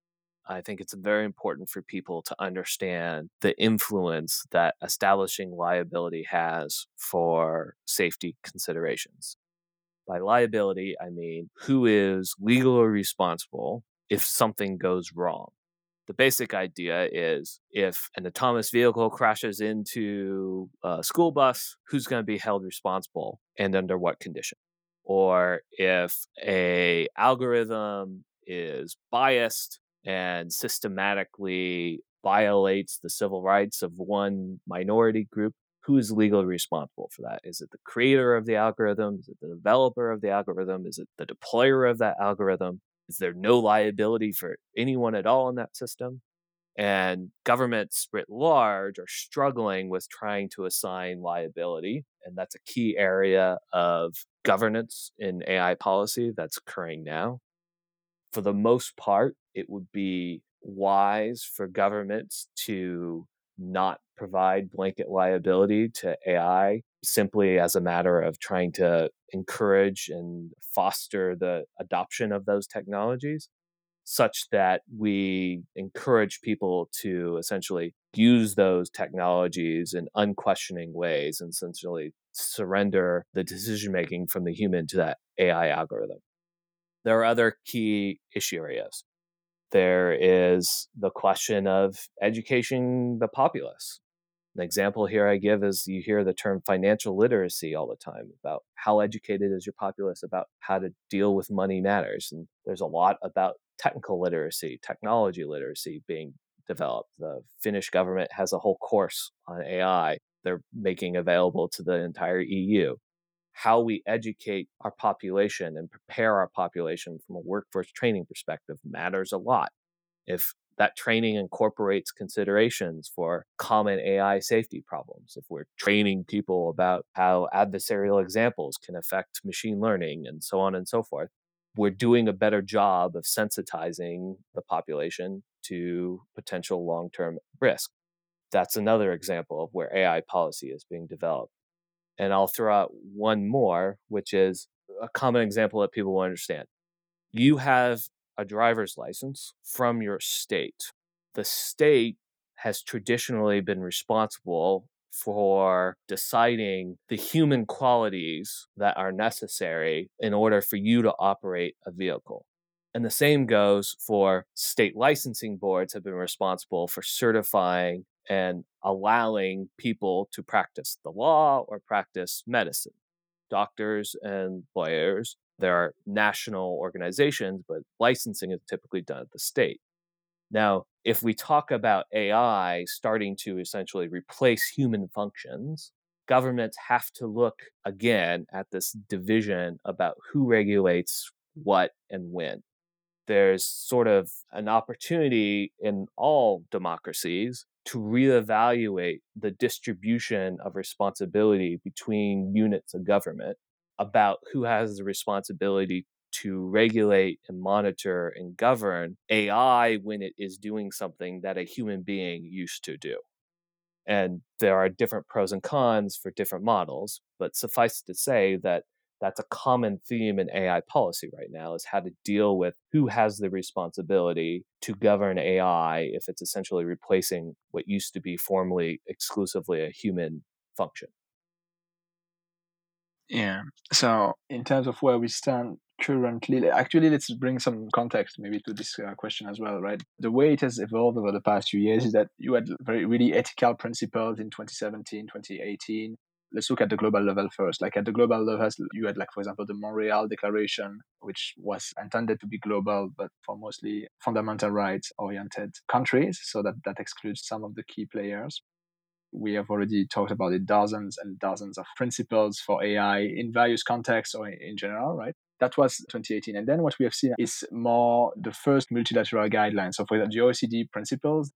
I think it's very important for people to understand the influence that establishing liability has for safety considerations. By liability, I mean who is legally responsible if something goes wrong. The basic idea is if an autonomous vehicle crashes into a school bus, who's going to be held responsible and under what condition? Or if a algorithm is biased and systematically violates the civil rights of one minority group, who is legally responsible for that? Is it the creator of the algorithm? Is it the developer of the algorithm? Is it the deployer of that algorithm? Is there no liability for anyone at all in that system? And governments writ large are struggling with trying to assign liability. And that's a key area of governance in AI policy that's occurring now. For the most part, it would be wise for governments to not provide blanket liability to AI simply as a matter of trying to encourage and foster the adoption of those technologies such that we encourage people to essentially use those technologies in unquestioning ways and essentially surrender the decision making from the human to that AI algorithm. There are other key issue areas. There is the question of educating the populace. An example here I give is you hear the term financial literacy all the time about how educated is your populace about how to deal with money matters. And there's a lot about technical literacy, technology literacy being developed. The Finnish government has a whole course on AI they're making available to the entire EU. How we educate our population and prepare our population from a workforce training perspective matters a lot. If that training incorporates considerations for common AI safety problems. If we're training people about how adversarial examples can affect machine learning and so on and so forth, we're doing a better job of sensitizing the population to potential long term risk. That's another example of where AI policy is being developed. And I'll throw out one more, which is a common example that people will understand. You have a driver's license from your state. The state has traditionally been responsible for deciding the human qualities that are necessary in order for you to operate a vehicle. And the same goes for state licensing boards have been responsible for certifying and allowing people to practice the law or practice medicine. Doctors and lawyers there are national organizations, but licensing is typically done at the state. Now, if we talk about AI starting to essentially replace human functions, governments have to look again at this division about who regulates what and when. There's sort of an opportunity in all democracies to reevaluate the distribution of responsibility between units of government about who has the responsibility to regulate and monitor and govern AI when it is doing something that a human being used to do. And there are different pros and cons for different models, but suffice to say that that's a common theme in AI policy right now is how to deal with who has the responsibility to govern AI if it's essentially replacing what used to be formerly exclusively a human function. Yeah. So in terms of where we stand currently, actually, let's bring some context maybe to this uh, question as well, right? The way it has evolved over the past few years is that you had very really ethical principles in 2017, 2018. Let's look at the global level first. Like at the global level, you had like, for example, the Montreal Declaration, which was intended to be global, but for mostly fundamental rights oriented countries. So that, that excludes some of the key players we have already talked about it dozens and dozens of principles for AI in various contexts or in general, right? That was 2018. And then what we have seen is more the first multilateral guidelines. So for the OECD principles,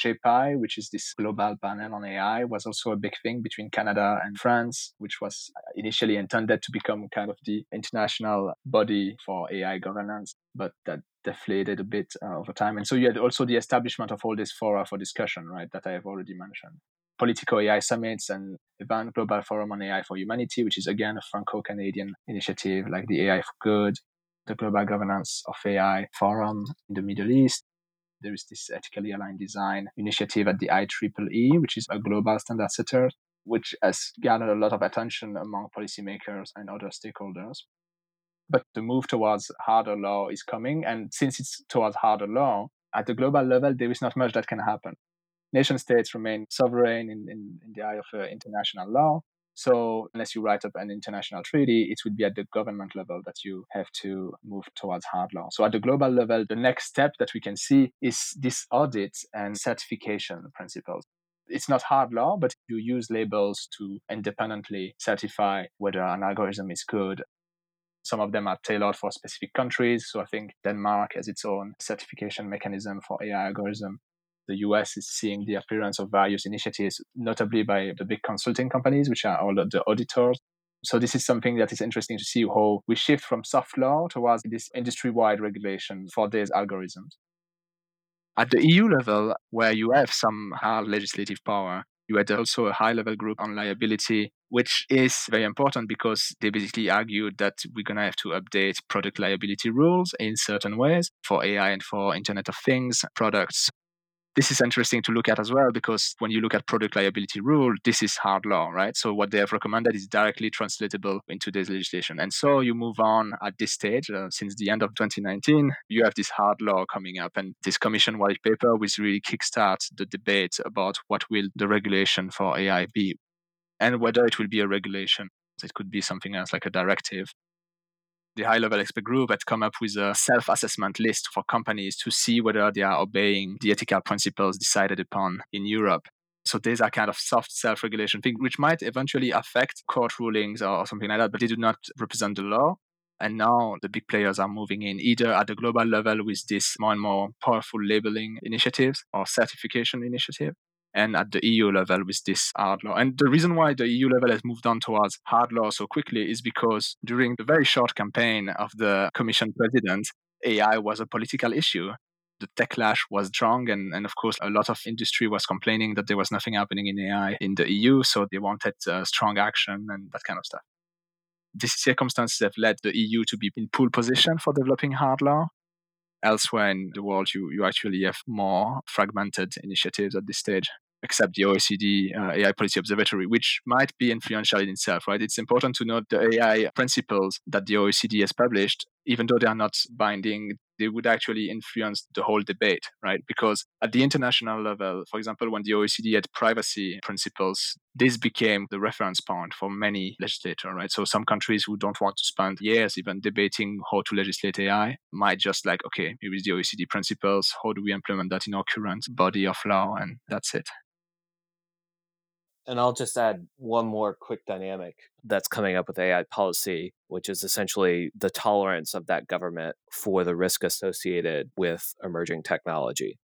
JPI, which is this global panel on AI, was also a big thing between Canada and France, which was initially intended to become kind of the international body for AI governance, but that deflated a bit uh, over time. And so you had also the establishment of all this fora for discussion, right, that I have already mentioned. Politico AI summits and Event Global Forum on AI for Humanity, which is again a Franco Canadian initiative like the AI for Good, the Global Governance of AI Forum in the Middle East. There is this ethically aligned design initiative at the IEEE, which is a global standard setter, which has garnered a lot of attention among policymakers and other stakeholders. But the move towards harder law is coming. And since it's towards harder law, at the global level, there is not much that can happen. Nation states remain sovereign in, in, in the eye of uh, international law. So, unless you write up an international treaty, it would be at the government level that you have to move towards hard law. So, at the global level, the next step that we can see is this audit and certification principles. It's not hard law, but you use labels to independently certify whether an algorithm is good. Some of them are tailored for specific countries. So, I think Denmark has its own certification mechanism for AI algorithm the US is seeing the appearance of various initiatives, notably by the big consulting companies, which are all the auditors. So this is something that is interesting to see how we shift from soft law towards this industry-wide regulation for these algorithms. At the EU level, where you have some hard legislative power, you had also a high level group on liability, which is very important because they basically argued that we're going to have to update product liability rules in certain ways for AI and for Internet of Things products this is interesting to look at as well because when you look at product liability rule, this is hard law, right? So what they have recommended is directly translatable into this legislation. And so you move on at this stage, uh, since the end of 2019, you have this hard law coming up, and this commission white paper which really kickstarts the debate about what will the regulation for AI be, and whether it will be a regulation. It could be something else like a directive the high level expert group had come up with a self assessment list for companies to see whether they are obeying the ethical principles decided upon in Europe. So these are kind of soft self regulation things, which might eventually affect court rulings or something like that, but they do not represent the law. And now the big players are moving in either at the global level with this more and more powerful labeling initiatives or certification initiative, and at the EU level with this hard law. And the reason why the EU level has moved on towards hard law so quickly is because during the very short campaign of the Commission president, AI was a political issue. The techlash was strong, and, and of course, a lot of industry was complaining that there was nothing happening in AI in the EU, so they wanted uh, strong action and that kind of stuff. These circumstances have led the EU to be in pole position for developing hard law, elsewhere in the world, you, you actually have more fragmented initiatives at this stage except the OECD uh, AI Policy Observatory, which might be influential in itself, right? It's important to note the AI principles that the OECD has published, even though they are not binding, they would actually influence the whole debate, right? Because at the international level, for example, when the OECD had privacy principles, this became the reference point for many legislators, right? So some countries who don't want to spend years even debating how to legislate AI might just like, okay, here is the OECD principles. How do we implement that in our current body of law? And that's it. And I'll just add one more quick dynamic that's coming up with AI policy, which is essentially the tolerance of that government for the risk associated with emerging technology.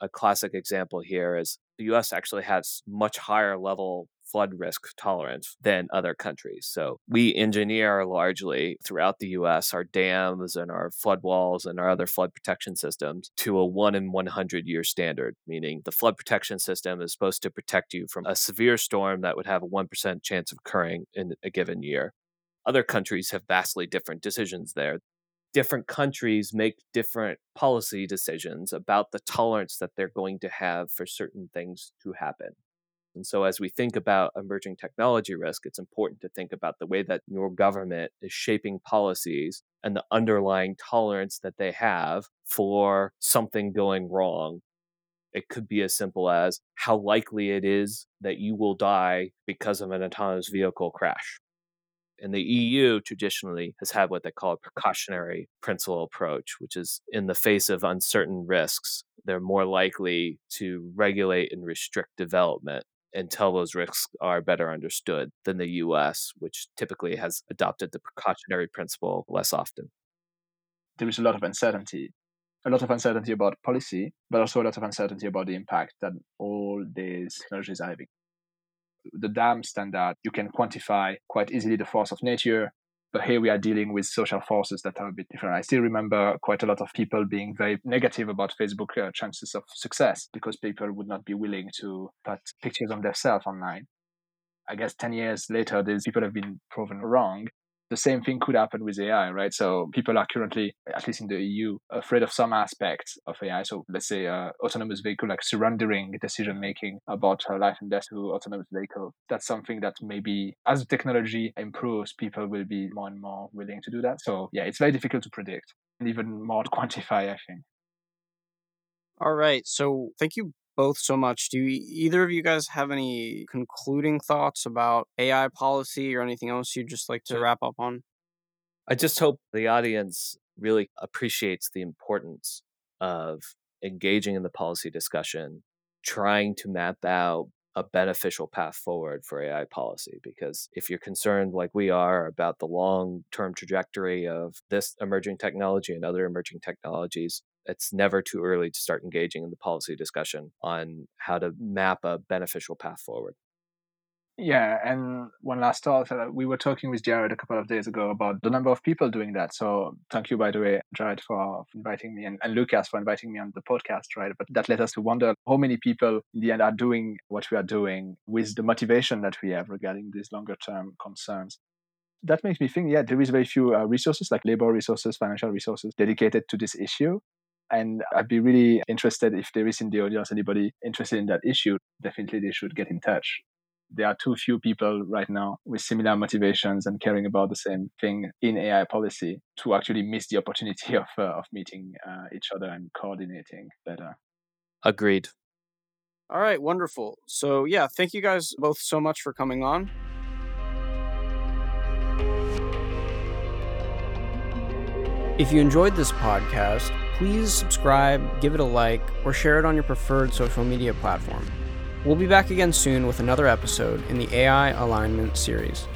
A classic example here is the US actually has much higher level flood risk tolerance than other countries. So we engineer largely throughout the US our dams and our flood walls and our other flood protection systems to a 1 in 100 year standard, meaning the flood protection system is supposed to protect you from a severe storm that would have a 1% chance of occurring in a given year. Other countries have vastly different decisions there different countries make different policy decisions about the tolerance that they're going to have for certain things to happen. And so, as we think about emerging technology risk, it's important to think about the way that your government is shaping policies and the underlying tolerance that they have for something going wrong. It could be as simple as how likely it is that you will die because of an autonomous vehicle crash. And the EU traditionally has had what they call a precautionary principle approach, which is in the face of uncertain risks, they're more likely to regulate and restrict development until those risks are better understood than the US, which typically has adopted the precautionary principle less often. There is a lot of uncertainty, a lot of uncertainty about policy, but also a lot of uncertainty about the impact that all these technologies are having. The dam standard, you can quantify quite easily the force of nature, but here we are dealing with social forces that are a bit different. I still remember quite a lot of people being very negative about Facebook uh, chances of success because people would not be willing to put pictures of themselves online. I guess 10 years later, these people have been proven wrong. The same thing could happen with AI, right? So people are currently, at least in the EU, afraid of some aspects of AI. So let's say uh, autonomous vehicle, like surrendering decision making about uh, life and death to autonomous vehicle. That's something that maybe as technology improves, people will be more and more willing to do that. So yeah, it's very difficult to predict and even more to quantify, I think. All right. So thank you both so much. Do either of you guys have any concluding thoughts about AI policy or anything else you'd just like to wrap up on? I just hope the audience really appreciates the importance of engaging in the policy discussion, trying to map out a beneficial path forward for AI policy. Because if you're concerned, like we are, about the long term trajectory of this emerging technology and other emerging technologies, it's never too early to start engaging in the policy discussion on how to map a beneficial path forward. Yeah, and one last thought. Uh, we were talking with Jared a couple of days ago about the number of people doing that. So thank you, by the way, Jared, for inviting me and, and Lucas for inviting me on the podcast, right? But that led us to wonder how many people in the end are doing what we are doing with the motivation that we have regarding these longer term concerns that makes me think yeah there is very few uh, resources like labor resources financial resources dedicated to this issue and I'd be really interested if there is in the audience anybody interested in that issue. Definitely, they should get in touch. There are too few people right now with similar motivations and caring about the same thing in AI policy to actually miss the opportunity of, uh, of meeting uh, each other and coordinating better. Agreed. All right, wonderful. So, yeah, thank you guys both so much for coming on. If you enjoyed this podcast, please subscribe, give it a like, or share it on your preferred social media platform. We'll be back again soon with another episode in the AI Alignment series.